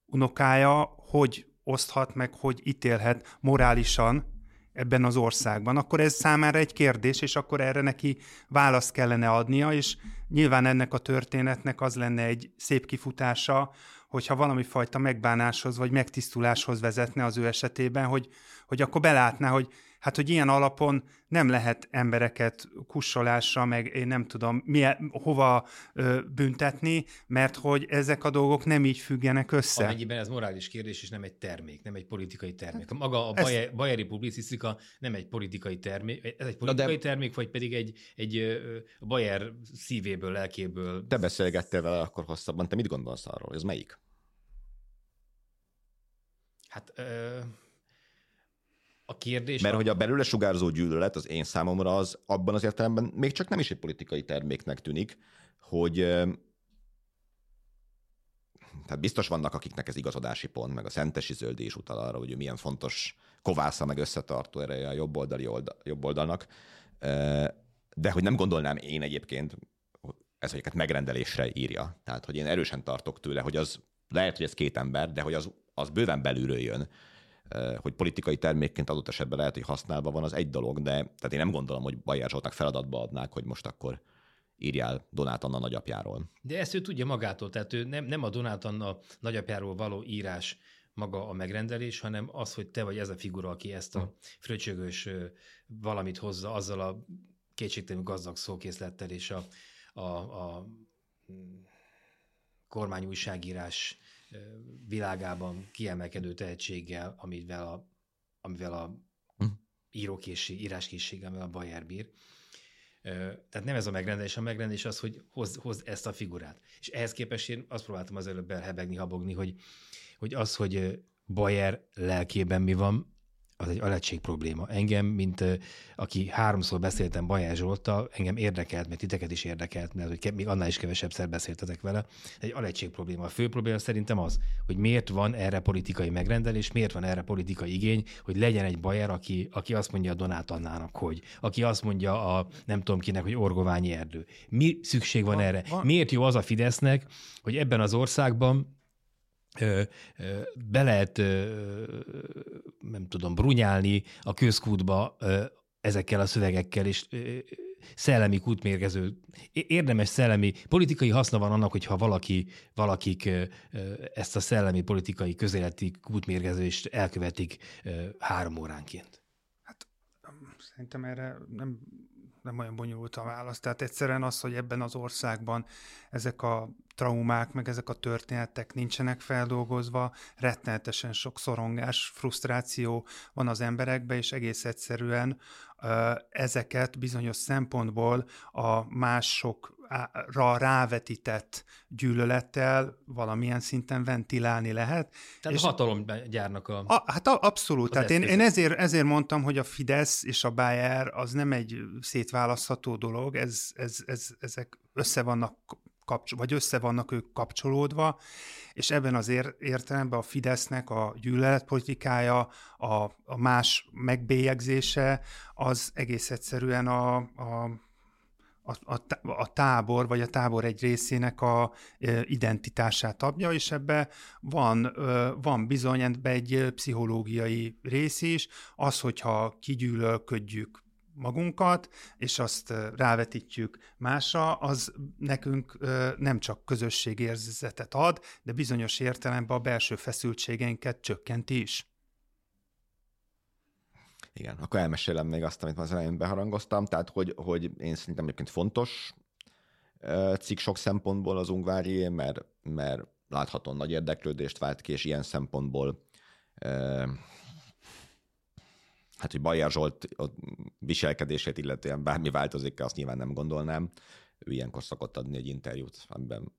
unokája hogy oszthat meg, hogy ítélhet morálisan ebben az országban. Akkor ez számára egy kérdés, és akkor erre neki választ kellene adnia, és nyilván ennek a történetnek az lenne egy szép kifutása, hogyha valami fajta megbánáshoz vagy megtisztuláshoz vezetne az ő esetében, hogy, hogy akkor belátná, hogy hát, hogy ilyen alapon nem lehet embereket kussolásra, meg én nem tudom, milyen, hova ö, büntetni, mert hogy ezek a dolgok nem így függenek össze. Amennyiben ez morális kérdés, és nem egy termék, nem egy politikai termék. Maga a Ez- baje, bajeri publicisztika nem egy politikai termék, ez egy politikai de- termék, vagy pedig egy, egy ö, Bayer szívéből, lelkéből. Te beszélgettél vele akkor hosszabban, te mit gondolsz arról? Ez melyik? Hát ö, a kérdés... Mert a, hogy a belőle sugárzó gyűlölet az én számomra az abban az értelemben még csak nem is egy politikai terméknek tűnik, hogy tehát biztos vannak, akiknek ez igazodási pont, meg a szentesi zöldi is utal arra, hogy milyen fontos kovásza, meg összetartó erre a jobboldali oldal, jobb oldalnak. De hogy nem gondolnám én egyébként, ez egyiket megrendelésre írja. Tehát, hogy én erősen tartok tőle, hogy az lehet, hogy ez két ember, de hogy az, az bőven belülről jön hogy politikai termékként adott esetben lehet, hogy használva van, az egy dolog, de tehát én nem gondolom, hogy Bajer Zsoltnak feladatba adnák, hogy most akkor írjál Donát Anna nagyapjáról. De ezt ő tudja magától, tehát ő nem, nem a Donát Anna nagyapjáról való írás maga a megrendelés, hanem az, hogy te vagy ez a figura, aki ezt a hm. fröcsögös valamit hozza azzal a kétségtelenül gazdag szókészlettel és a, a, a kormányújságírás világában kiemelkedő tehetséggel, amivel a, amivel a hm. írókészség, íráskészséggel, amivel a Bayer bír. Tehát nem ez a megrendelés, a megrendelés az, hogy hoz, hoz ezt a figurát. És ehhez képest én azt próbáltam az előbb elhebegni, habogni, hogy, hogy az, hogy Bayer lelkében mi van, az egy alettség probléma. Engem, mint aki háromszor beszéltem Bajás Zsolttal, engem érdekelt, mert titeket is érdekelt, mert hogy még annál is kevesebb szer beszéltetek vele. Egy alettség probléma. A fő probléma szerintem az, hogy miért van erre politikai megrendelés, miért van erre politikai igény, hogy legyen egy Bajer, aki, aki azt mondja a Donát Annának, hogy, aki azt mondja a nem tudom kinek, hogy Orgoványi erdő. Mi szükség van, van erre? Van. Miért jó az a Fidesznek, hogy ebben az országban be lehet, nem tudom, brunyálni a közkútba ezekkel a szövegekkel, és szellemi kútmérgező, érdemes szellemi, politikai haszna van annak, hogyha valaki, valakik ezt a szellemi politikai közéleti kútmérgezést elkövetik három óránként. Hát szerintem erre nem nem olyan bonyolult a válasz. Tehát egyszerűen az, hogy ebben az országban ezek a traumák, meg ezek a történetek nincsenek feldolgozva, rettenetesen sok szorongás, frusztráció van az emberekben, és egész egyszerűen ezeket bizonyos szempontból a másokra rávetített gyűlölettel valamilyen szinten ventilálni lehet. Tehát és hatalomgyárnak a... a hát a, abszolút. Tehát én, én ezért, ezért mondtam, hogy a Fidesz és a Bayer az nem egy szétválasztható dolog, ez, ez, ez, ezek össze vannak kapcsol, vagy össze vannak ők kapcsolódva, és ebben az ér- értelemben a Fidesznek a gyűlöletpolitikája, a, a más megbélyegzése, az egész egyszerűen a, a a, a, tábor, vagy a tábor egy részének a identitását adja, és ebbe van, van bizony egy pszichológiai rész is, az, hogyha kigyűlölködjük magunkat, és azt rávetítjük másra, az nekünk nem csak közösségérzetet ad, de bizonyos értelemben a belső feszültségeinket csökkenti is. Igen, akkor elmesélem még azt, amit az elején beharangoztam, tehát hogy, hogy én szerintem egyébként fontos cikk sok szempontból az Ungvári, mert, mert láthatóan nagy érdeklődést vált ki, és ilyen szempontból hát, hogy Bajer Zsolt viselkedését illetően bármi változik, azt nyilván nem gondolnám. Ő ilyenkor szokott adni egy interjút, amiben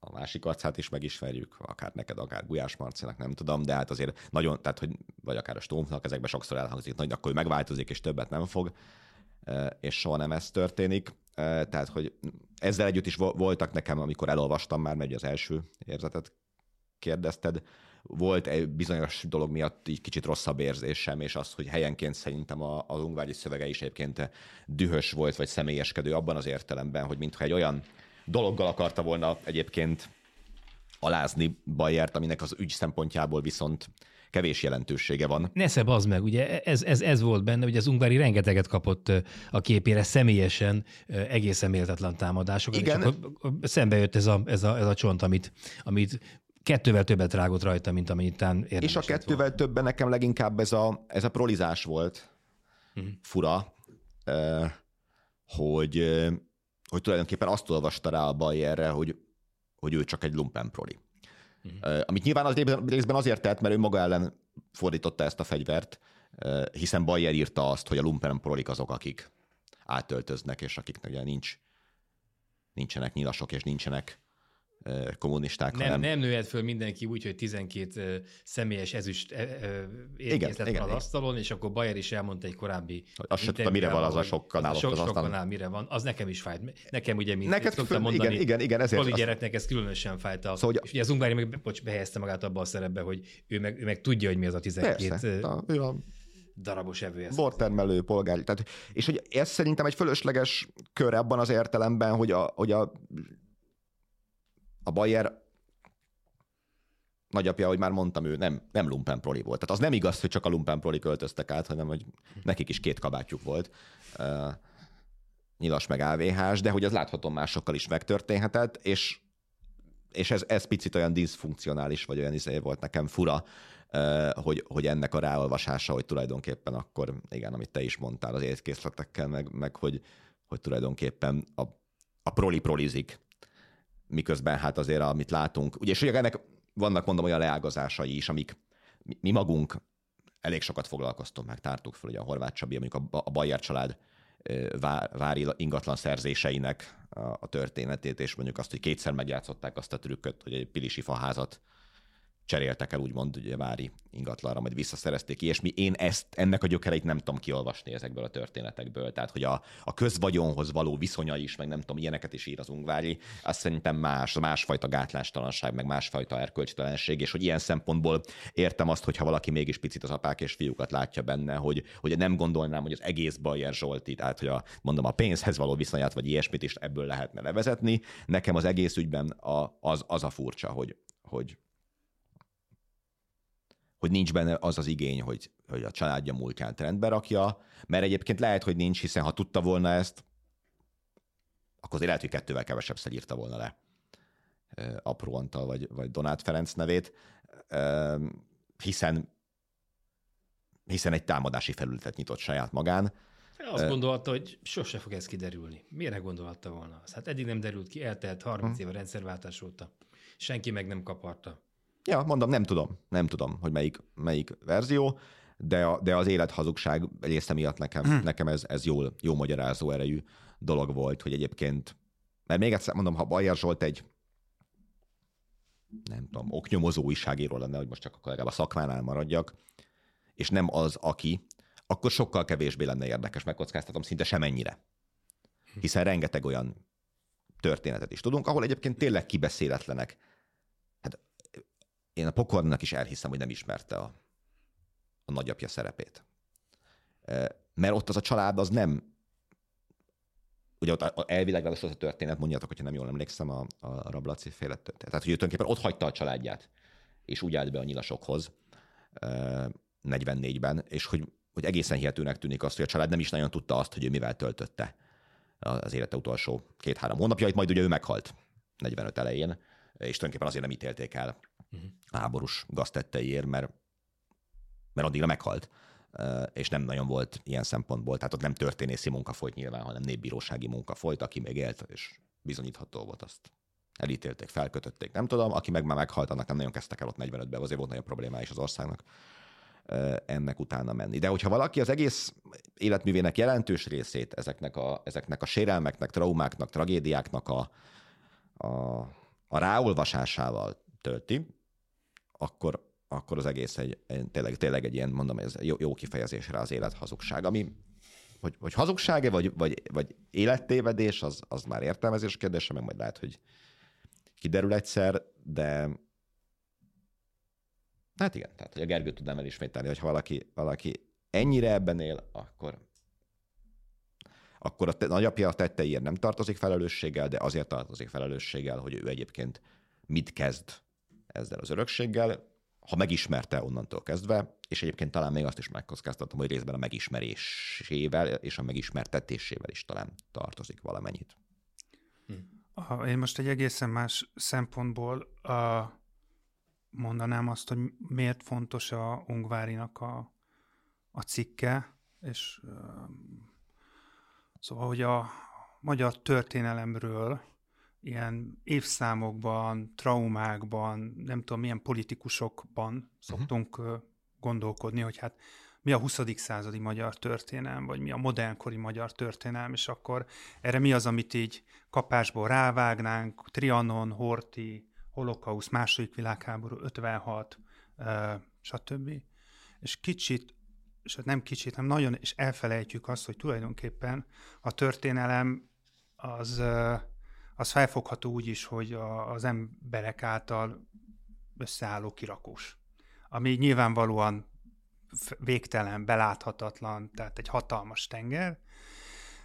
a másik arcát is megismerjük, akár neked, akár Gulyás Marcinak, nem tudom, de hát azért nagyon, tehát hogy, vagy akár a Stómfnak, ezekben sokszor elhangzik, hogy akkor ő megváltozik, és többet nem fog, és soha nem ez történik. Tehát, hogy ezzel együtt is voltak nekem, amikor elolvastam már, megy az első érzetet kérdezted, volt egy bizonyos dolog miatt így kicsit rosszabb érzésem, és az, hogy helyenként szerintem a, az ungvári szövege is egyébként dühös volt, vagy személyeskedő abban az értelemben, hogy mintha egy olyan dologgal akarta volna egyébként alázni Bajert, aminek az ügy szempontjából viszont kevés jelentősége van. Nesze az meg, ugye ez, ez, ez volt benne, hogy az Ungvári rengeteget kapott a képére személyesen egészen méltatlan támadásokat, Igen. és akkor szembe jött ez a, ez a, ez a csont, amit, amit kettővel többet rágott rajta, mint amennyit érdemes És a kettővel volt. többen nekem leginkább ez a, ez a prolizás volt uh-huh. fura, hogy, hogy tulajdonképpen azt olvasta rá a Bayerre, hogy, hogy ő csak egy lumpen proli. Uh-huh. Amit nyilván az részben azért tett, mert ő maga ellen fordította ezt a fegyvert, hiszen Bayer írta azt, hogy a lumpen prolik azok, akik átöltöznek, és akiknek ugye nincs, nincsenek nyilasok, és nincsenek kommunisták. Nem, hanem... nem nőhet föl mindenki úgy, hogy 12 személyes ezüst érkészlet van az asztalon, és akkor Bayer is elmondta egy korábbi Azt se tudta, mire van az a sok kanál sok, az asztalon. mire van. Az nekem is fájt. Nekem ugye, mint Neked szoktam mondani, igen, igen, igen ezért. Poli gyereknek ez különösen fájt. A, szóval, és ugye az Ungvári meg bocs, behelyezte magát abba a szerepbe, hogy ő meg, ő meg tudja, hogy mi az a 12 Persze, a, ő a darabos evő. Bortermelő, polgári. Tehát, és hogy ez szerintem egy fölösleges kör abban az értelemben, hogy a, hogy a, a Bayer nagyapja, hogy már mondtam, ő nem, nem lumpen proli volt. Tehát az nem igaz, hogy csak a lumpen proli költöztek át, hanem hogy nekik is két kabátjuk volt. Uh, nyilas meg AVH-s, de hogy az láthatom másokkal is megtörténhetett, és, és ez, ez picit olyan diszfunkcionális, vagy olyan izé volt nekem fura, hogy, hogy ennek a ráolvasása, hogy tulajdonképpen akkor, igen, amit te is mondtál az étkészletekkel, meg, meg hogy, hogy tulajdonképpen a, a proli prolizik, miközben hát azért, amit látunk, ugye, és ugye ennek vannak mondom olyan leágazásai is, amik mi, magunk elég sokat foglalkoztunk, meg tártuk fel, ugye a Horváth Csabi, mondjuk a, a Bayer család vári ingatlan szerzéseinek a, a történetét, és mondjuk azt, hogy kétszer megjátszották azt a trükköt, hogy egy pilisi faházat cseréltek el, úgymond ugye Vári ingatlanra, majd visszaszerezték ki, és mi én ezt, ennek a gyökereit nem tudom kiolvasni ezekből a történetekből. Tehát, hogy a, a közvagyonhoz való viszonya is, meg nem tudom, ilyeneket is ír az Ungvári, azt szerintem más, másfajta gátlástalanság, meg másfajta erkölcstelenség, és hogy ilyen szempontból értem azt, hogyha valaki mégis picit az apák és fiúkat látja benne, hogy, hogy nem gondolnám, hogy az egész Bajer Zsolti, tehát hogy a, mondom, a pénzhez való viszonyát, vagy ilyesmit is ebből lehetne levezetni. Nekem az egész ügyben a, az, az a furcsa, hogy, hogy hogy nincs benne az az igény, hogy, hogy a családja múltján trendbe rakja, mert egyébként lehet, hogy nincs, hiszen ha tudta volna ezt, akkor azért lehet, hogy kettővel kevesebb írta volna le Apró Antal vagy, vagy Donát Ferenc nevét, hiszen hiszen egy támadási felületet nyitott saját magán. Azt gondolta, hogy sose fog ez kiderülni. Miért ne gondolta volna? Hát eddig nem derült ki, eltelt 30 hmm. éve rendszerváltás óta. Senki meg nem kaparta. Ja, mondom, nem tudom, nem tudom, hogy melyik, melyik verzió, de, a, de az élethazugság része miatt nekem, hmm. nekem ez, ez jól, jó magyarázó erejű dolog volt, hogy egyébként, mert még egyszer mondom, ha Bajer Zsolt egy nem tudom, oknyomozó újságíró lenne, hogy most csak akkor legalább a szakmánál maradjak, és nem az, aki, akkor sokkal kevésbé lenne érdekes, megkockáztatom szinte semennyire. Hiszen rengeteg olyan történetet is tudunk, ahol egyébként tényleg kibeszéletlenek én a pokornak is elhiszem, hogy nem ismerte a, a nagyapja szerepét. Mert ott az a család az nem, ugye ott elvileg az a történet, mondjátok, hogyha nem jól emlékszem, a, a Rablaci féle történet. Tehát, hogy ő tulajdonképpen ott hagyta a családját, és úgy állt be a nyilasokhoz 44-ben, és hogy, hogy egészen hihetőnek tűnik azt, hogy a család nem is nagyon tudta azt, hogy ő mivel töltötte az élete utolsó két-három hónapjait, majd ugye ő meghalt 45 elején, és tulajdonképpen azért nem ítélték el uh-huh. háborús gaztetteiért, mert, mert addigra meghalt, és nem nagyon volt ilyen szempontból, tehát ott nem történészi munka folyt nyilván, hanem népbírósági munka folyt, aki még élt, és bizonyítható volt azt elítélték, felkötötték, nem tudom, aki meg már meghalt, annak nem nagyon kezdtek el ott 45-ben, azért volt nagyon problémája is az országnak ennek utána menni. De hogyha valaki az egész életművének jelentős részét ezeknek a, ezeknek a sérelmeknek, traumáknak, tragédiáknak a, a, a ráolvasásával tölti, akkor, akkor az egész egy, egy tényleg, tényleg egy ilyen, mondom, ez jó, jó kifejezésre az élet hazugság, ami hogy, hogy hazugság-e, vagy, vagy, vagy élettévedés, az, az már értelmezés kérdése, meg majd lehet, hogy kiderül egyszer, de hát igen, tehát hogy a Gergő tudnám elismételni, hogy ha valaki, valaki ennyire ebben él, akkor akkor a te, nagyapja a tetteiért nem tartozik felelősséggel, de azért tartozik felelősséggel, hogy ő egyébként mit kezd ezzel az örökséggel, ha megismerte onnantól kezdve, és egyébként talán még azt is megkockáztatom, hogy részben a megismerésével és a megismertetésével is talán tartozik valamennyit. Hm. Én most egy egészen más szempontból uh, mondanám azt, hogy miért fontos a Ungvárinak a, a cikke, és uh, szóval, hogy a magyar történelemről ilyen évszámokban, traumákban, nem tudom milyen politikusokban szoktunk uh-huh. gondolkodni, hogy hát mi a 20. századi magyar történelem, vagy mi a modernkori magyar történelem, és akkor erre mi az, amit így kapásból rávágnánk, Trianon, Horti, Holokausz, második világháború, 56, stb. És kicsit, és hát nem kicsit, hanem nagyon, és elfelejtjük azt, hogy tulajdonképpen a történelem az, az felfogható úgy is, hogy a, az emberek által összeálló kirakós, ami nyilvánvalóan végtelen, beláthatatlan, tehát egy hatalmas tenger,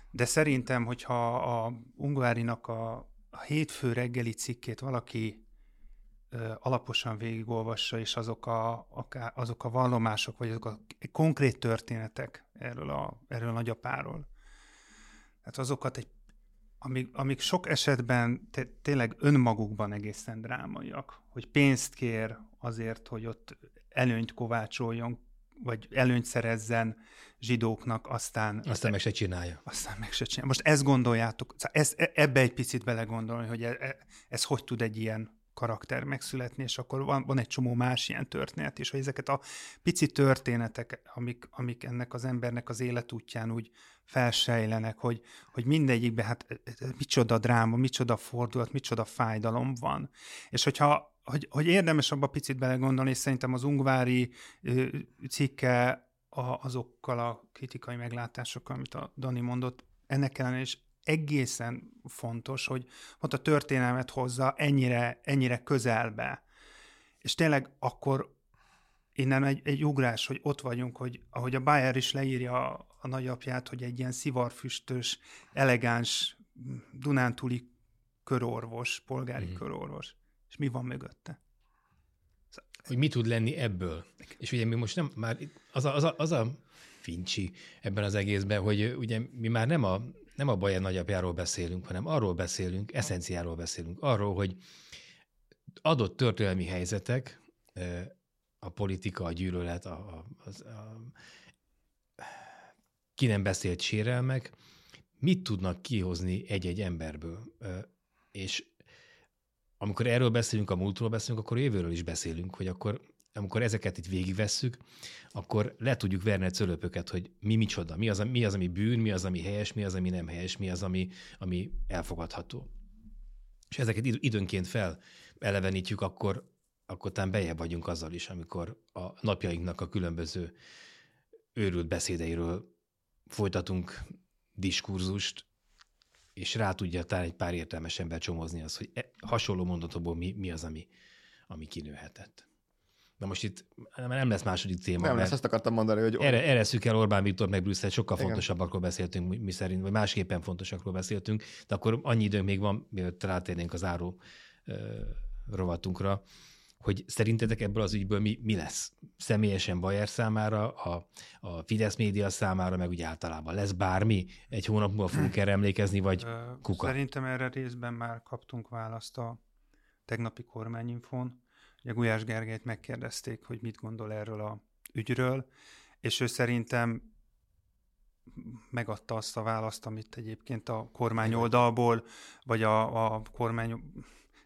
de szerintem, hogyha a Ungárinak a, a hétfő reggeli cikkét valaki ö, alaposan végigolvassa, és azok a, akár, azok a vallomások, vagy azok a konkrét történetek erről a, erről a nagyapáról, tehát azokat egy amik, amik sok esetben tényleg önmagukban egészen drámaiak, hogy pénzt kér azért, hogy ott előnyt kovácsoljon, vagy előnyt szerezzen zsidóknak, aztán... Aztán meg se csinálja. Aztán meg se csinálja. Most ezt gondoljátok, szóval ez, e, ebbe egy picit belegondolni, hogy ez, e, ez hogy tud egy ilyen karakter megszületni, és akkor van, van egy csomó más ilyen történet is, hogy ezeket a pici történetek, amik, amik ennek az embernek az életútján úgy felsejlenek, hogy, hogy mindegyikben hát e, micsoda dráma, micsoda fordulat, micsoda fájdalom van. És hogyha hogy, hogy érdemes abba picit belegondolni, és szerintem az Ungvári cikke a, azokkal a kritikai meglátásokkal, amit a Dani mondott, ennek ellenére is egészen fontos, hogy ott a történelmet hozza ennyire, ennyire közelbe. És tényleg akkor innen egy, egy ugrás, hogy ott vagyunk, hogy ahogy a Bayer is leírja a, a nagyapját, hogy egy ilyen szivarfüstös, elegáns Dunántúli körorvos, polgári mm. körorvos és mi van mögötte. Hogy mi tud lenni ebből. És ugye mi most nem, már az a, az a, az a fincsi ebben az egészben, hogy ugye mi már nem a, nem a Bajer nagyapjáról beszélünk, hanem arról beszélünk, eszenciáról beszélünk, arról, hogy adott történelmi helyzetek, a politika, a gyűlölet, a, a, a, a ki nem beszélt sérelmek, mit tudnak kihozni egy-egy emberből. És amikor erről beszélünk, a múltról beszélünk, akkor jövőről is beszélünk, hogy akkor amikor ezeket itt végigvesszük, akkor le tudjuk verni a cölöpöket, hogy mi micsoda, mi az, mi az, ami bűn, mi az, ami helyes, mi az, ami nem helyes, mi az, ami, ami elfogadható. És ezeket időnként fel elevenítjük, akkor, akkor talán bejebb vagyunk azzal is, amikor a napjainknak a különböző őrült beszédeiről folytatunk diskurzust, és rá tudja talán egy pár értelmes ember csomozni az, hogy e, hasonló mondatokból mi, mi az, ami, ami kinőhetett. Na most itt nem lesz második téma. Nem lesz, ezt akartam mondani, hogy... Erre, erre el Orbán Viktor meg Brüsszel, sokkal Igen. fontosabbakról beszéltünk, mi szerint, vagy másképpen fontosakról beszéltünk, de akkor annyi időnk még van, mielőtt rátérnénk az áró uh, rovatunkra, hogy szerintetek ebből az ügyből mi, mi lesz? Személyesen Bajer számára, a, a Fidesz média számára, meg úgy általában lesz bármi? Egy hónap múlva fogunk erre emlékezni, vagy kuka? Szerintem erre részben már kaptunk választ a tegnapi kormányinfón. Ugye Gulyás Gergelyt megkérdezték, hogy mit gondol erről a ügyről, és ő szerintem megadta azt a választ, amit egyébként a kormány oldalból, vagy a, a kormány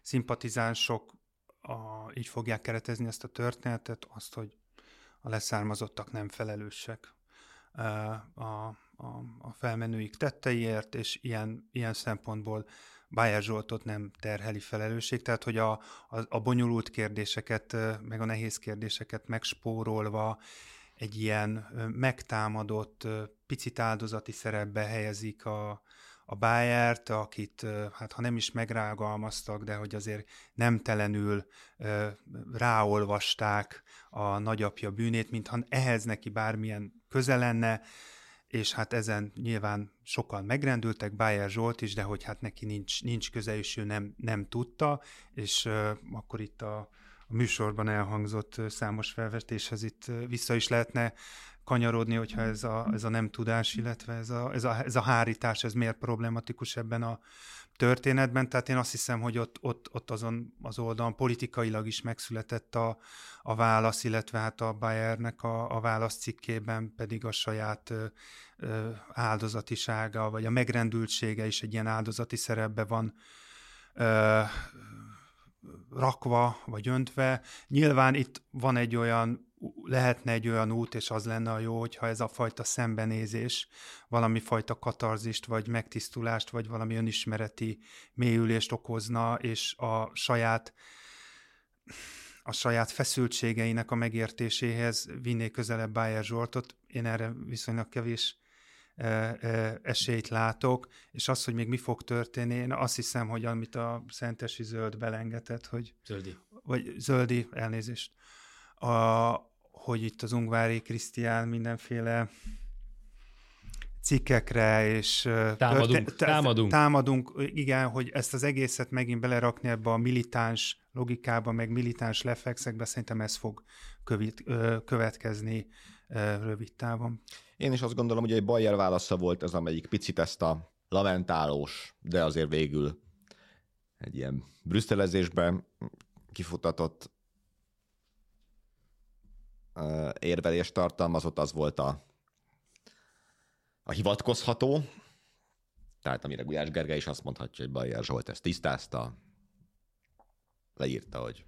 szimpatizánsok a, így fogják keretezni ezt a történetet, azt, hogy a leszármazottak nem felelősek a, a, a felmenőik tetteiért, és ilyen, ilyen szempontból Bájer Zsoltot nem terheli felelősség, tehát hogy a, a, a bonyolult kérdéseket, meg a nehéz kérdéseket megspórolva egy ilyen megtámadott, picit áldozati szerepbe helyezik a, a Bayert, akit hát ha nem is megrágalmaztak, de hogy azért nemtelenül ráolvasták a nagyapja bűnét, mintha ehhez neki bármilyen köze lenne, és hát ezen nyilván sokan megrendültek, Bayer Zsolt is, de hogy hát neki nincs, nincs köze, és ő nem, nem tudta, és uh, akkor itt a, a műsorban elhangzott számos felvetéshez itt vissza is lehetne kanyarodni, hogyha ez a, ez a nem tudás, illetve ez a, ez, a, ez a hárítás, ez miért problematikus ebben a történetben. Tehát én azt hiszem, hogy ott, ott, ott azon az oldalon politikailag is megszületett a, a válasz, illetve hát a Bayernek a, a válaszcikkében pedig a saját ö, ö, áldozatisága, vagy a megrendültsége is egy ilyen áldozati szerepbe van ö, rakva, vagy öntve. Nyilván itt van egy olyan lehetne egy olyan út, és az lenne a jó, hogyha ez a fajta szembenézés, valami fajta katarzist, vagy megtisztulást, vagy valami önismereti mélyülést okozna, és a saját a saját feszültségeinek a megértéséhez vinné közelebb Bayer Zsoltot. Én erre viszonylag kevés esélyt látok, és az, hogy még mi fog történni, én azt hiszem, hogy amit a Szentesi Zöld belengetett, hogy... Zöldi. Vagy Zöldi, elnézést. A, hogy itt az Ungvári Krisztián mindenféle cikkekre, és támadunk, te, támadunk. támadunk, igen, hogy ezt az egészet megint belerakni ebbe a militáns logikába, meg militáns lefexekbe, szerintem ez fog kövit, következni rövid távon. Én is azt gondolom, hogy egy Bayer válasza volt ez, amelyik picit ezt a lamentálós, de azért végül egy ilyen brüsszelezésben kifutatott érvelést tartalmazott, az volt a a hivatkozható, tehát amire Gulyás Gergely is azt mondhatja, hogy Bajer Zsolt ezt tisztázta, leírta, hogy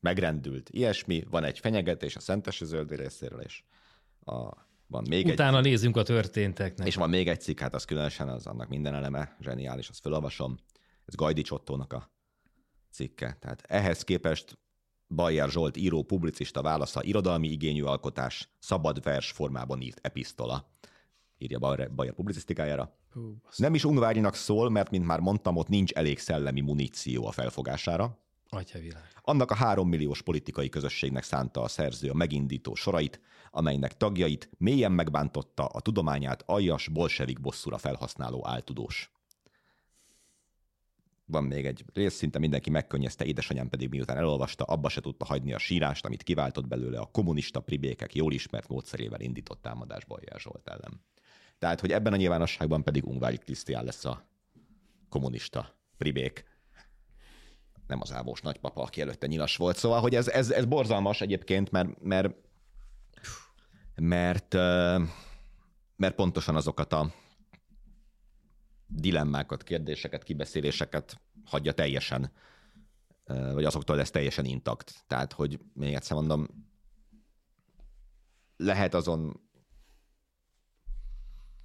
megrendült ilyesmi, van egy fenyegetés a Szentesi Zöldi részéről, és a, van még Utána egy, nézzünk a történteknek. És van még egy cikk, hát az különösen az annak minden eleme zseniális, azt felolvasom. Ez Gajdi Csottónak a cikke. Tehát ehhez képest Bajer Zsolt író publicista válasza irodalmi igényű alkotás, szabad vers formában írt episztola írja Bayer publicisztikájára. Hú, nem is Ungvárinak szól, mert, mint már mondtam, ott nincs elég szellemi muníció a felfogására. Atyavilág. Annak a három milliós politikai közösségnek szánta a szerző a megindító sorait, amelynek tagjait mélyen megbántotta a tudományát aljas bolsevik bosszúra felhasználó áltudós. Van még egy rész, szinte mindenki megkönnyezte, édesanyám pedig miután elolvasta, abba se tudta hagyni a sírást, amit kiváltott belőle a kommunista pribékek jól ismert módszerével indított támadás Bajer Zsolt ellen. Tehát, hogy ebben a nyilvánosságban pedig Ungvári Krisztián lesz a kommunista pribék nem az ávós nagypapa, aki előtte nyilas volt. Szóval, hogy ez, ez, ez borzalmas egyébként, mert, mert, mert, mert pontosan azokat a dilemmákat, kérdéseket, kibeszéléseket hagyja teljesen, vagy azoktól lesz teljesen intakt. Tehát, hogy még egyszer mondom, lehet azon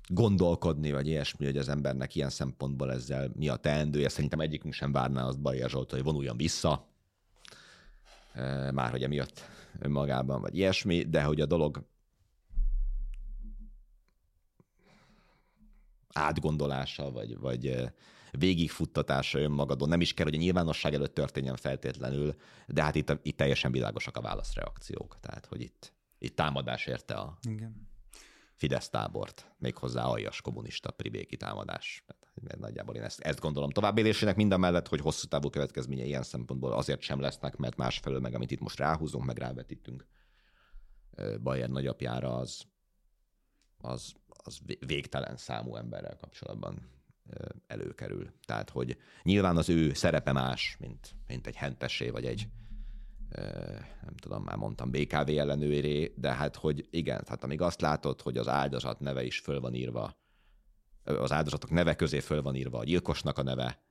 gondolkodni, vagy ilyesmi, hogy az embernek ilyen szempontból ezzel mi a teendője. Szerintem egyikünk sem várná azt Bajer Zsolt, hogy vonuljon vissza, már hogy emiatt önmagában, vagy ilyesmi, de hogy a dolog átgondolása, vagy, vagy végigfuttatása önmagadon nem is kell, hogy a nyilvánosság előtt történjen feltétlenül, de hát itt, itt teljesen világosak a válaszreakciók. Tehát, hogy itt, itt támadás érte a, Igen. Fidesz tábort, méghozzá aljas kommunista pribéki támadás. Tehát, nagyjából én ezt, ezt gondolom továbbélésének minden mellett, hogy hosszú távú következménye ilyen szempontból azért sem lesznek, mert másfelől meg, amit itt most ráhúzunk, meg rávetítünk Bayer nagyapjára, az, az, az végtelen számú emberrel kapcsolatban előkerül. Tehát, hogy nyilván az ő szerepe más, mint, mint egy hentesé, vagy egy, nem tudom, már mondtam BKV ellenőré, de hát, hogy igen, hát amíg azt látod, hogy az áldozat neve is föl van írva, az áldozatok neve közé föl van írva a gyilkosnak a neve,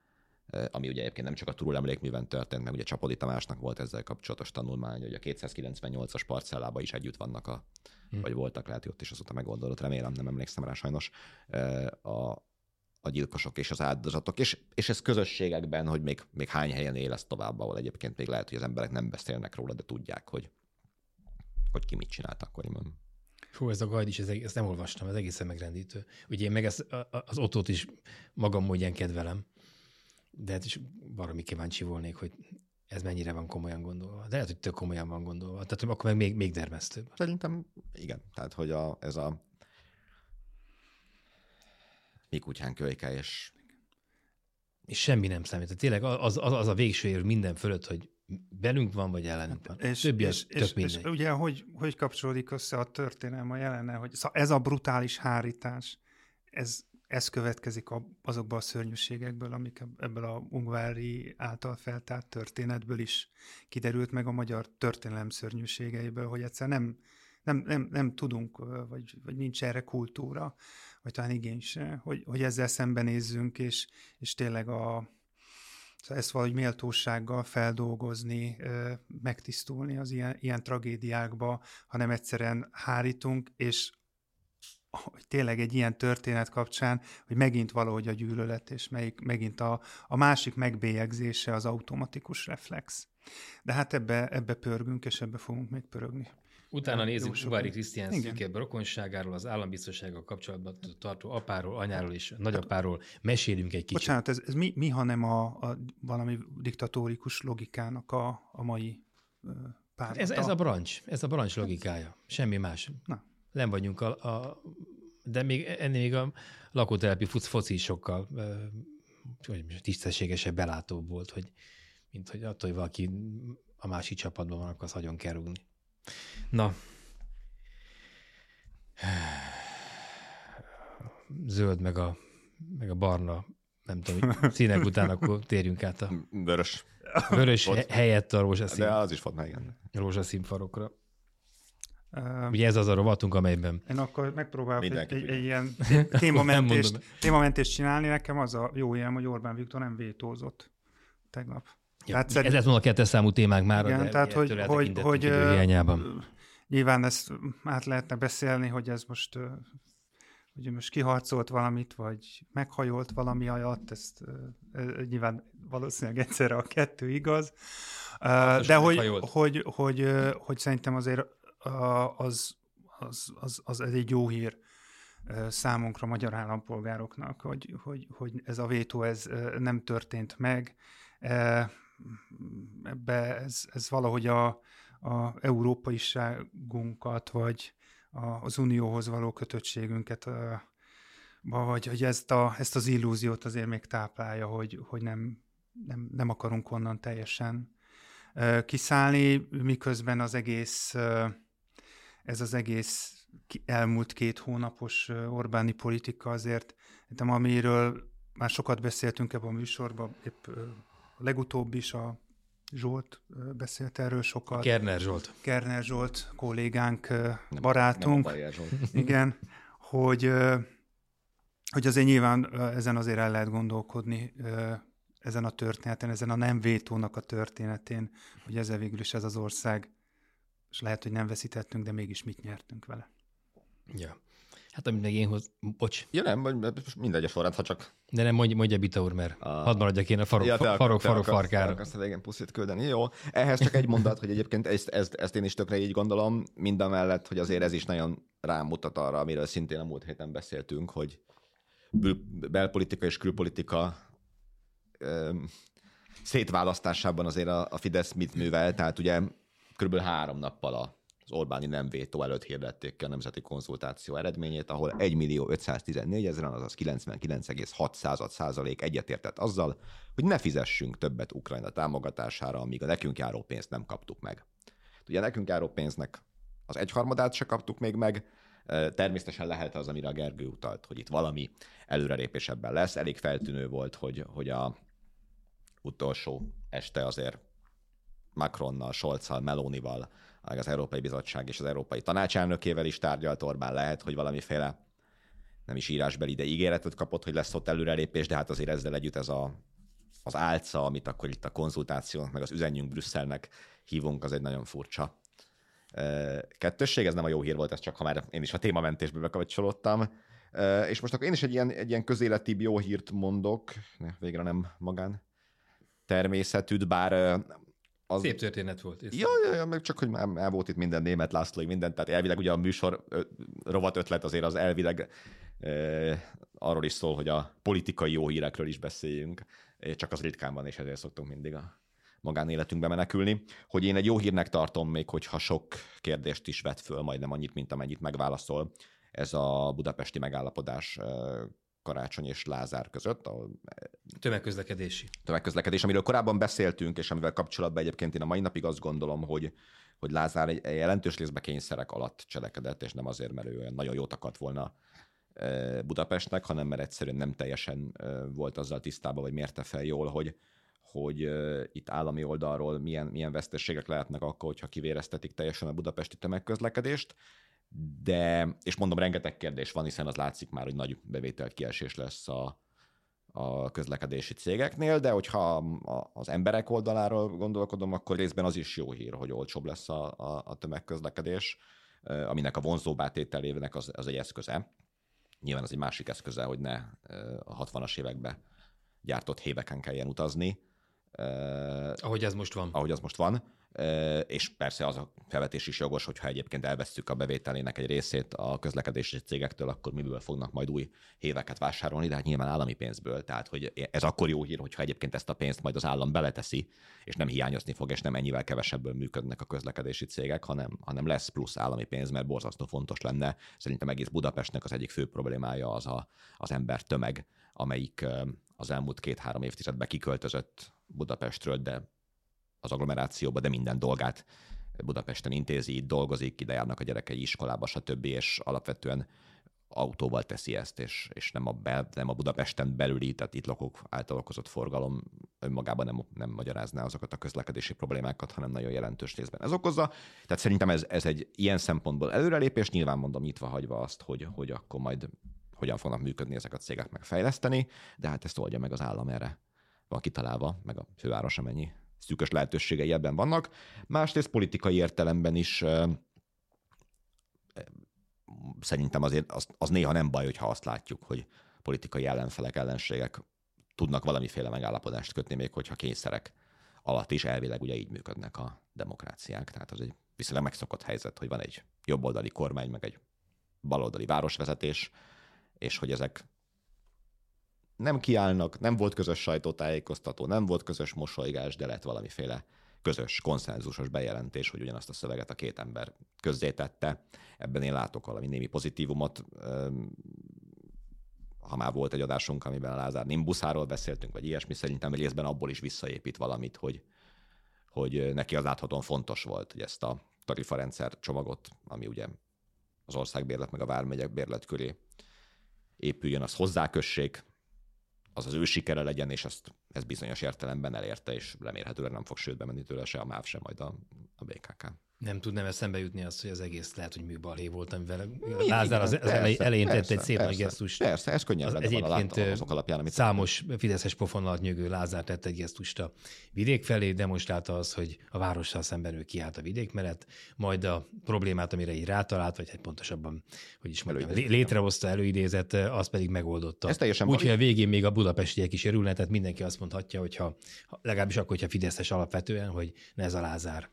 ami ugye egyébként nem csak a Turul emlékműven történt, meg ugye Csapodi Tamásnak volt ezzel kapcsolatos tanulmány, hogy a 298-as parcellában is együtt vannak a, hm. vagy voltak, lehet, hogy ott is azóta megoldódott, remélem, nem emlékszem rá sajnos, a, a gyilkosok és az áldozatok, és, és ez közösségekben, hogy még, még hány helyen él ez tovább, ahol egyébként még lehet, hogy az emberek nem beszélnek róla, de tudják, hogy, hogy ki mit csinált akkoriban. Fú, ez a gajd is, ez, ezt nem olvastam, ez egészen megrendítő. Ugye én meg ezt, az otót is magam módján kedvelem, de hát is valami kíváncsi volnék, hogy ez mennyire van komolyan gondolva. De lehet, hogy tök komolyan van gondolva. Tehát akkor meg még, még dermesztőbb. Szerintem igen. Tehát, hogy a, ez a mi kutyán kölyke, és... És semmi nem számít. Tehát tényleg az, az, az a végső ér minden fölött, hogy velünk van, vagy ellenünk van. És, Többi és, és, és, és ugye, hogy, hogy kapcsolódik össze a történelem a jelenne, hogy ez a brutális hárítás, ez, ez következik azokból a szörnyűségekből, amik ebből a Ungvári által feltárt történetből is kiderült meg a magyar történelem szörnyűségeiből, hogy egyszer nem, nem, nem, nem tudunk, vagy, vagy nincs erre kultúra vagy talán igény se, hogy, hogy ezzel szembenézzünk, és, és tényleg a, Szóval ezt valahogy méltósággal feldolgozni, megtisztulni az ilyen, ilyen tragédiákba, hanem egyszerűen hárítunk, és hogy tényleg egy ilyen történet kapcsán, hogy megint valahogy a gyűlölet, és melyik, megint a, a másik megbélyegzése az automatikus reflex. De hát ebbe, ebbe pörgünk, és ebbe fogunk még pörögni. Utána nézzük Uvári Krisztián szűkebb rokonságáról, az állambiztonsággal kapcsolatban tartó apáról, anyáról és nagyapáról mesélünk egy kicsit. Bocsánat, ez, ez mi, mi hanem a, a valami diktatórikus logikának a, a mai pár. Ez, ez a brancs, ez a brancs logikája, semmi más. Na. Nem vagyunk a, a de még ennél még a lakótelepi foci sokkal hogy tisztességesebb, belátóbb volt, hogy, mint hogy attól, hogy valaki a másik csapatban van, akkor az nagyon kell rúgni. Na. Zöld meg a, meg a barna, nem tudom, színek után akkor térjünk át a vörös, vörös he- helyett a rózsaszín. De az is meg, igen. Rózsaszín farokra. Uh, Ugye ez az a rovatunk, amelyben... Én akkor megpróbálok egy, egy, egy ilyen témamentést, témamentést csinálni. Nekem az a jó ilyen, hogy Orbán Viktor nem vétózott tegnap. Ja, tehát szerint... Ez lett volna a kettes számú témák már. Igen, tehát hogy, hogy, hogy nyilván ezt át lehetne beszélni, hogy ez most hogy most kiharcolt valamit, vagy meghajolt valami alatt, ezt nyilván valószínűleg egyszerre a kettő igaz. Hát de hogy, hogy, hogy, hogy, hogy szerintem azért az, az, az, az egy jó hír számunkra, magyar állampolgároknak, hogy, hogy, hogy ez a vétó ez nem történt meg, ebbe ez, ez valahogy a, a európaiságunkat, vagy az unióhoz való kötöttségünket, vagy hogy ezt, a, ezt az illúziót azért még táplálja, hogy, hogy nem, nem, nem akarunk onnan teljesen kiszállni, miközben az egész, ez az egész elmúlt két hónapos Orbáni politika azért, amiről már sokat beszéltünk ebben a műsorban, épp a legutóbb is a Zsolt beszélt erről sokat. Kerner Zsolt. Kerner Zsolt kollégánk, nem, barátunk. Nem Zsolt. Igen, hogy, hogy azért nyilván ezen azért el lehet gondolkodni, ezen a történeten, ezen a nem vétónak a történetén, hogy ezzel végül is ez az ország, és lehet, hogy nem veszítettünk, de mégis mit nyertünk vele. Ja. Hát amit meg én hoz... Bocs. Ja nem, mindegy a sorrend, ha csak... De nem, mondj, mondja Bita úr, mert a... hadd maradjak én a farok, ja, farok, farok, farok farkára. Azt a végén puszit küldeni, jó. Ehhez csak egy mondat, hogy egyébként ezt, ezt, ezt én is tökre így gondolom, mind a mellett, hogy azért ez is nagyon rámutat arra, amiről szintén a múlt héten beszéltünk, hogy belpolitika és külpolitika öm, szétválasztásában azért a, a Fidesz mit művel, tehát ugye körülbelül három nappal a az Orbáni nem vétó előtt hirdették ki a nemzeti konzultáció eredményét, ahol 1 millió 514 ezeren, azaz 99,6 százalék egyetértett azzal, hogy ne fizessünk többet Ukrajna támogatására, amíg a nekünk járó pénzt nem kaptuk meg. Ugye nekünk járó pénznek az egyharmadát se kaptuk még meg, Természetesen lehet az, amire a Gergő utalt, hogy itt valami előrelépés ebben lesz. Elég feltűnő volt, hogy, hogy a utolsó este azért Macronnal, Scholzal, Melonival az Európai Bizottság és az Európai Tanács elnökével is tárgyalt Orbán, lehet, hogy valamiféle nem is írásbeli, de ígéretet kapott, hogy lesz ott előrelépés, de hát azért ezzel együtt ez a, az álca, amit akkor itt a konzultációnak, meg az üzenjünk Brüsszelnek hívunk, az egy nagyon furcsa kettősség, ez nem a jó hír volt, ez csak ha már én is a témamentésbe bekapcsolódtam. És most akkor én is egy ilyen, egy ilyen közéleti jó hírt mondok, végre nem magán természetűt, bár az... Szép történet volt. Ja, ja, ja, meg csak, hogy már, már volt itt minden német Lászlói, minden, tehát elvileg ugye a műsor rovat ötlet azért az elvileg e, arról is szól, hogy a politikai jó hírekről is beszéljünk, csak az ritkán van, és ezért szoktunk mindig a magánéletünkbe menekülni, hogy én egy jó hírnek tartom még, hogyha sok kérdést is vet föl, majdnem annyit, mint amennyit megválaszol ez a budapesti megállapodás Karácsony és Lázár között. Ahol tömegközlekedési. Tömegközlekedés, amiről korábban beszéltünk, és amivel kapcsolatban egyébként én a mai napig azt gondolom, hogy, hogy Lázár egy jelentős részben kényszerek alatt cselekedett, és nem azért, mert ő olyan nagyon jót akart volna e, Budapestnek, hanem mert egyszerűen nem teljesen e, volt azzal tisztában, vagy mérte fel jól, hogy, hogy itt állami oldalról milyen, milyen veszteségek lehetnek akkor, hogyha kivéreztetik teljesen a budapesti tömegközlekedést, de, és mondom, rengeteg kérdés van, hiszen az látszik már, hogy nagy bevételt kiesés lesz a, a közlekedési cégeknél, de hogyha az emberek oldaláról gondolkodom, akkor részben az is jó hír, hogy olcsóbb lesz a, a, a tömegközlekedés, aminek a vonzóbbá tételének az, az egy eszköze. Nyilván az egy másik eszköze, hogy ne a 60-as években gyártott héveken kelljen utazni. Ahogy ez most van. Ahogy az most van és persze az a felvetés is jogos, hogyha egyébként elvesztjük a bevételének egy részét a közlekedési cégektől, akkor miből fognak majd új héveket vásárolni, de hát nyilván állami pénzből. Tehát, hogy ez akkor jó hír, hogyha egyébként ezt a pénzt majd az állam beleteszi, és nem hiányozni fog, és nem ennyivel kevesebből működnek a közlekedési cégek, hanem, hanem lesz plusz állami pénz, mert borzasztó fontos lenne. Szerintem egész Budapestnek az egyik fő problémája az a, az ember tömeg, amelyik az elmúlt két-három évtizedben kiköltözött Budapestről, de az agglomerációba, de minden dolgát Budapesten intézi, itt dolgozik, ide járnak a gyerekei iskolába, stb., és alapvetően autóval teszi ezt, és, és nem, a bel, nem a Budapesten belüli, tehát itt lakók által okozott forgalom önmagában nem, nem magyarázná azokat a közlekedési problémákat, hanem nagyon jelentős részben ez okozza. Tehát szerintem ez, ez egy ilyen szempontból előrelépés, nyilván mondom nyitva hagyva azt, hogy, hogy akkor majd hogyan fognak működni ezek a cégek megfejleszteni, de hát ezt oldja meg az állam erre van kitalálva, meg a főváros amennyi szűkös lehetőségei ebben vannak. Másrészt politikai értelemben is szerintem azért az, az néha nem baj, hogyha azt látjuk, hogy politikai ellenfelek, ellenségek tudnak valamiféle megállapodást kötni, még hogyha kényszerek alatt is elvileg ugye így működnek a demokráciák. Tehát az egy viszonylag megszokott helyzet, hogy van egy jobboldali kormány, meg egy baloldali városvezetés, és hogy ezek nem kiállnak, nem volt közös sajtótájékoztató, nem volt közös mosolygás, de lett valamiféle közös, konszenzusos bejelentés, hogy ugyanazt a szöveget a két ember közzétette. Ebben én látok valami némi pozitívumot. Ha már volt egy adásunk, amiben a Lázár Nimbuszáról beszéltünk, vagy ilyesmi, szerintem részben abból is visszaépít valamit, hogy, hogy neki az láthatóan fontos volt, hogy ezt a tarifarendszer csomagot, ami ugye az országbérlet meg a vármegyek bérlet köré épüljön, az hozzákössék, az az ő sikere legyen, és ezt ez bizonyos értelemben elérte, és remélhetőleg nem fog sőtbe menni tőle se a MÁV, se majd a, a BKK. Nem tudnám eszembe jutni azt, hogy az egész lehet, hogy műbalé volt, amivel Lázár az, az persze, elején tett egy szép persze, nagy gesztust. Persze, ez könnyen lenne Egyébként azok alapján, amit számos Fideszes pofon nyögő Lázár tett egy gesztust a vidék felé, demonstrálta az, hogy a várossal szemben ő kiállt a vidék mellett, majd a problémát, amire így rátalált, vagy hát pontosabban, hogy is mondjam, létrehozta, előidézett, az pedig megoldotta. Úgyhogy a végén még a budapestiek is örülnek, tehát mindenki azt mondhatja, hogy ha legalábbis akkor, hogyha Fideszes alapvetően, hogy ne ez a Lázár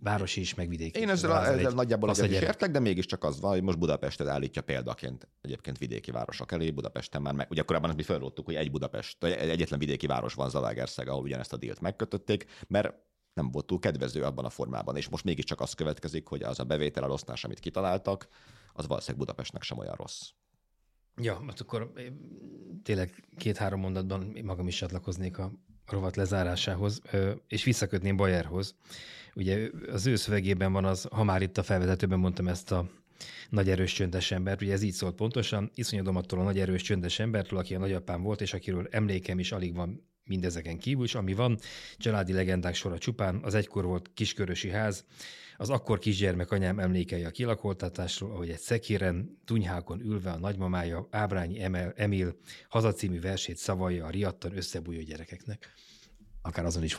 városi is, meg vidéki. Én ezzel, ezzel egy, nagyjából egyet is értek, de mégiscsak az van, hogy most Budapestet állítja példaként egyébként vidéki városok elé. Budapesten már, meg, ugye korábban mi felróttuk, hogy egy Budapest, egy egyetlen vidéki város van Zalaegerszeg, ahol ugyanezt a dílt megkötötték, mert nem volt túl kedvező abban a formában, és most mégiscsak az következik, hogy az a bevétel elosztás, amit kitaláltak, az valószínűleg Budapestnek sem olyan rossz. Ja, mert akkor tényleg két-három mondatban magam is csatlakoznék a rovat lezárásához, és visszakötném Bajerhoz. Ugye az ő szövegében van az, ha már itt a felvezetőben mondtam ezt a nagy erős csöndes embert, ugye ez így szólt pontosan, iszonyodom attól a nagy erős csöndes embertől, aki a nagyapám volt, és akiről emlékem is alig van mindezeken kívül, és ami van, családi legendák sora csupán, az egykor volt kiskörösi ház, az akkor kisgyermek anyám emlékei a kilakoltatásról, ahogy egy szekéren, tunyhákon ülve a nagymamája Ábrányi Emil hazacímű versét szavalja a riadtan összebújó gyerekeknek akár azon is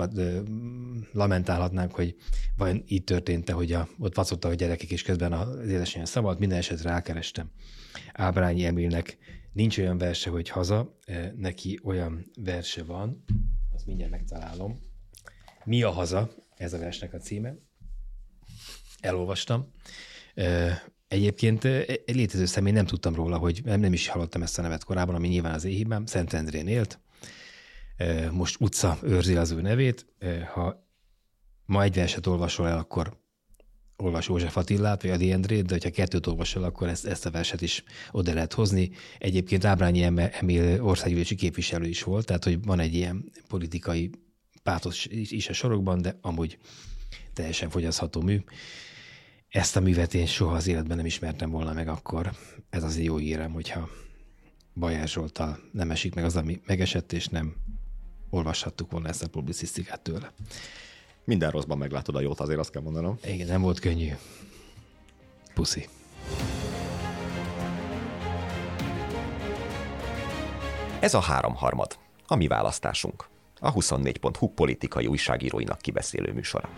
lamentálhatnánk, hogy vajon így történt-e, hogy a, ott vacottak a gyerekek, és közben az édesanyja szavalt, minden esetre rákerestem. Ábrányi Emilnek nincs olyan verse, hogy haza, neki olyan verse van, azt mindjárt megtalálom. Mi a haza? Ez a versnek a címe. Elolvastam. Egyébként egy létező személy nem tudtam róla, hogy nem, nem is hallottam ezt a nevet korábban, ami nyilván az éhibben, Szentendrén élt, most utca őrzi az ő nevét. Ha ma egy verset olvasol el, akkor olvas József Attillát, vagy Adi Endrét, de ha kettőt olvasol, akkor ezt, ezt a verset is oda lehet hozni. Egyébként Ábrányi Emil országgyűlési képviselő is volt, tehát hogy van egy ilyen politikai pátos is a sorokban, de amúgy teljesen fogyasztható mű. Ezt a művet én soha az életben nem ismertem volna meg akkor. Ez az jó hírem, hogyha Bajás Zsoltal nem esik meg az, ami megesett, és nem olvashattuk volna ezt a publicisztikát tőle. Minden rosszban meglátod a jót, azért azt kell mondanom. Igen, nem volt könnyű. Puszi. Ez a háromharmad, a mi választásunk. A 24.hu politikai újságíróinak kibeszélő műsora.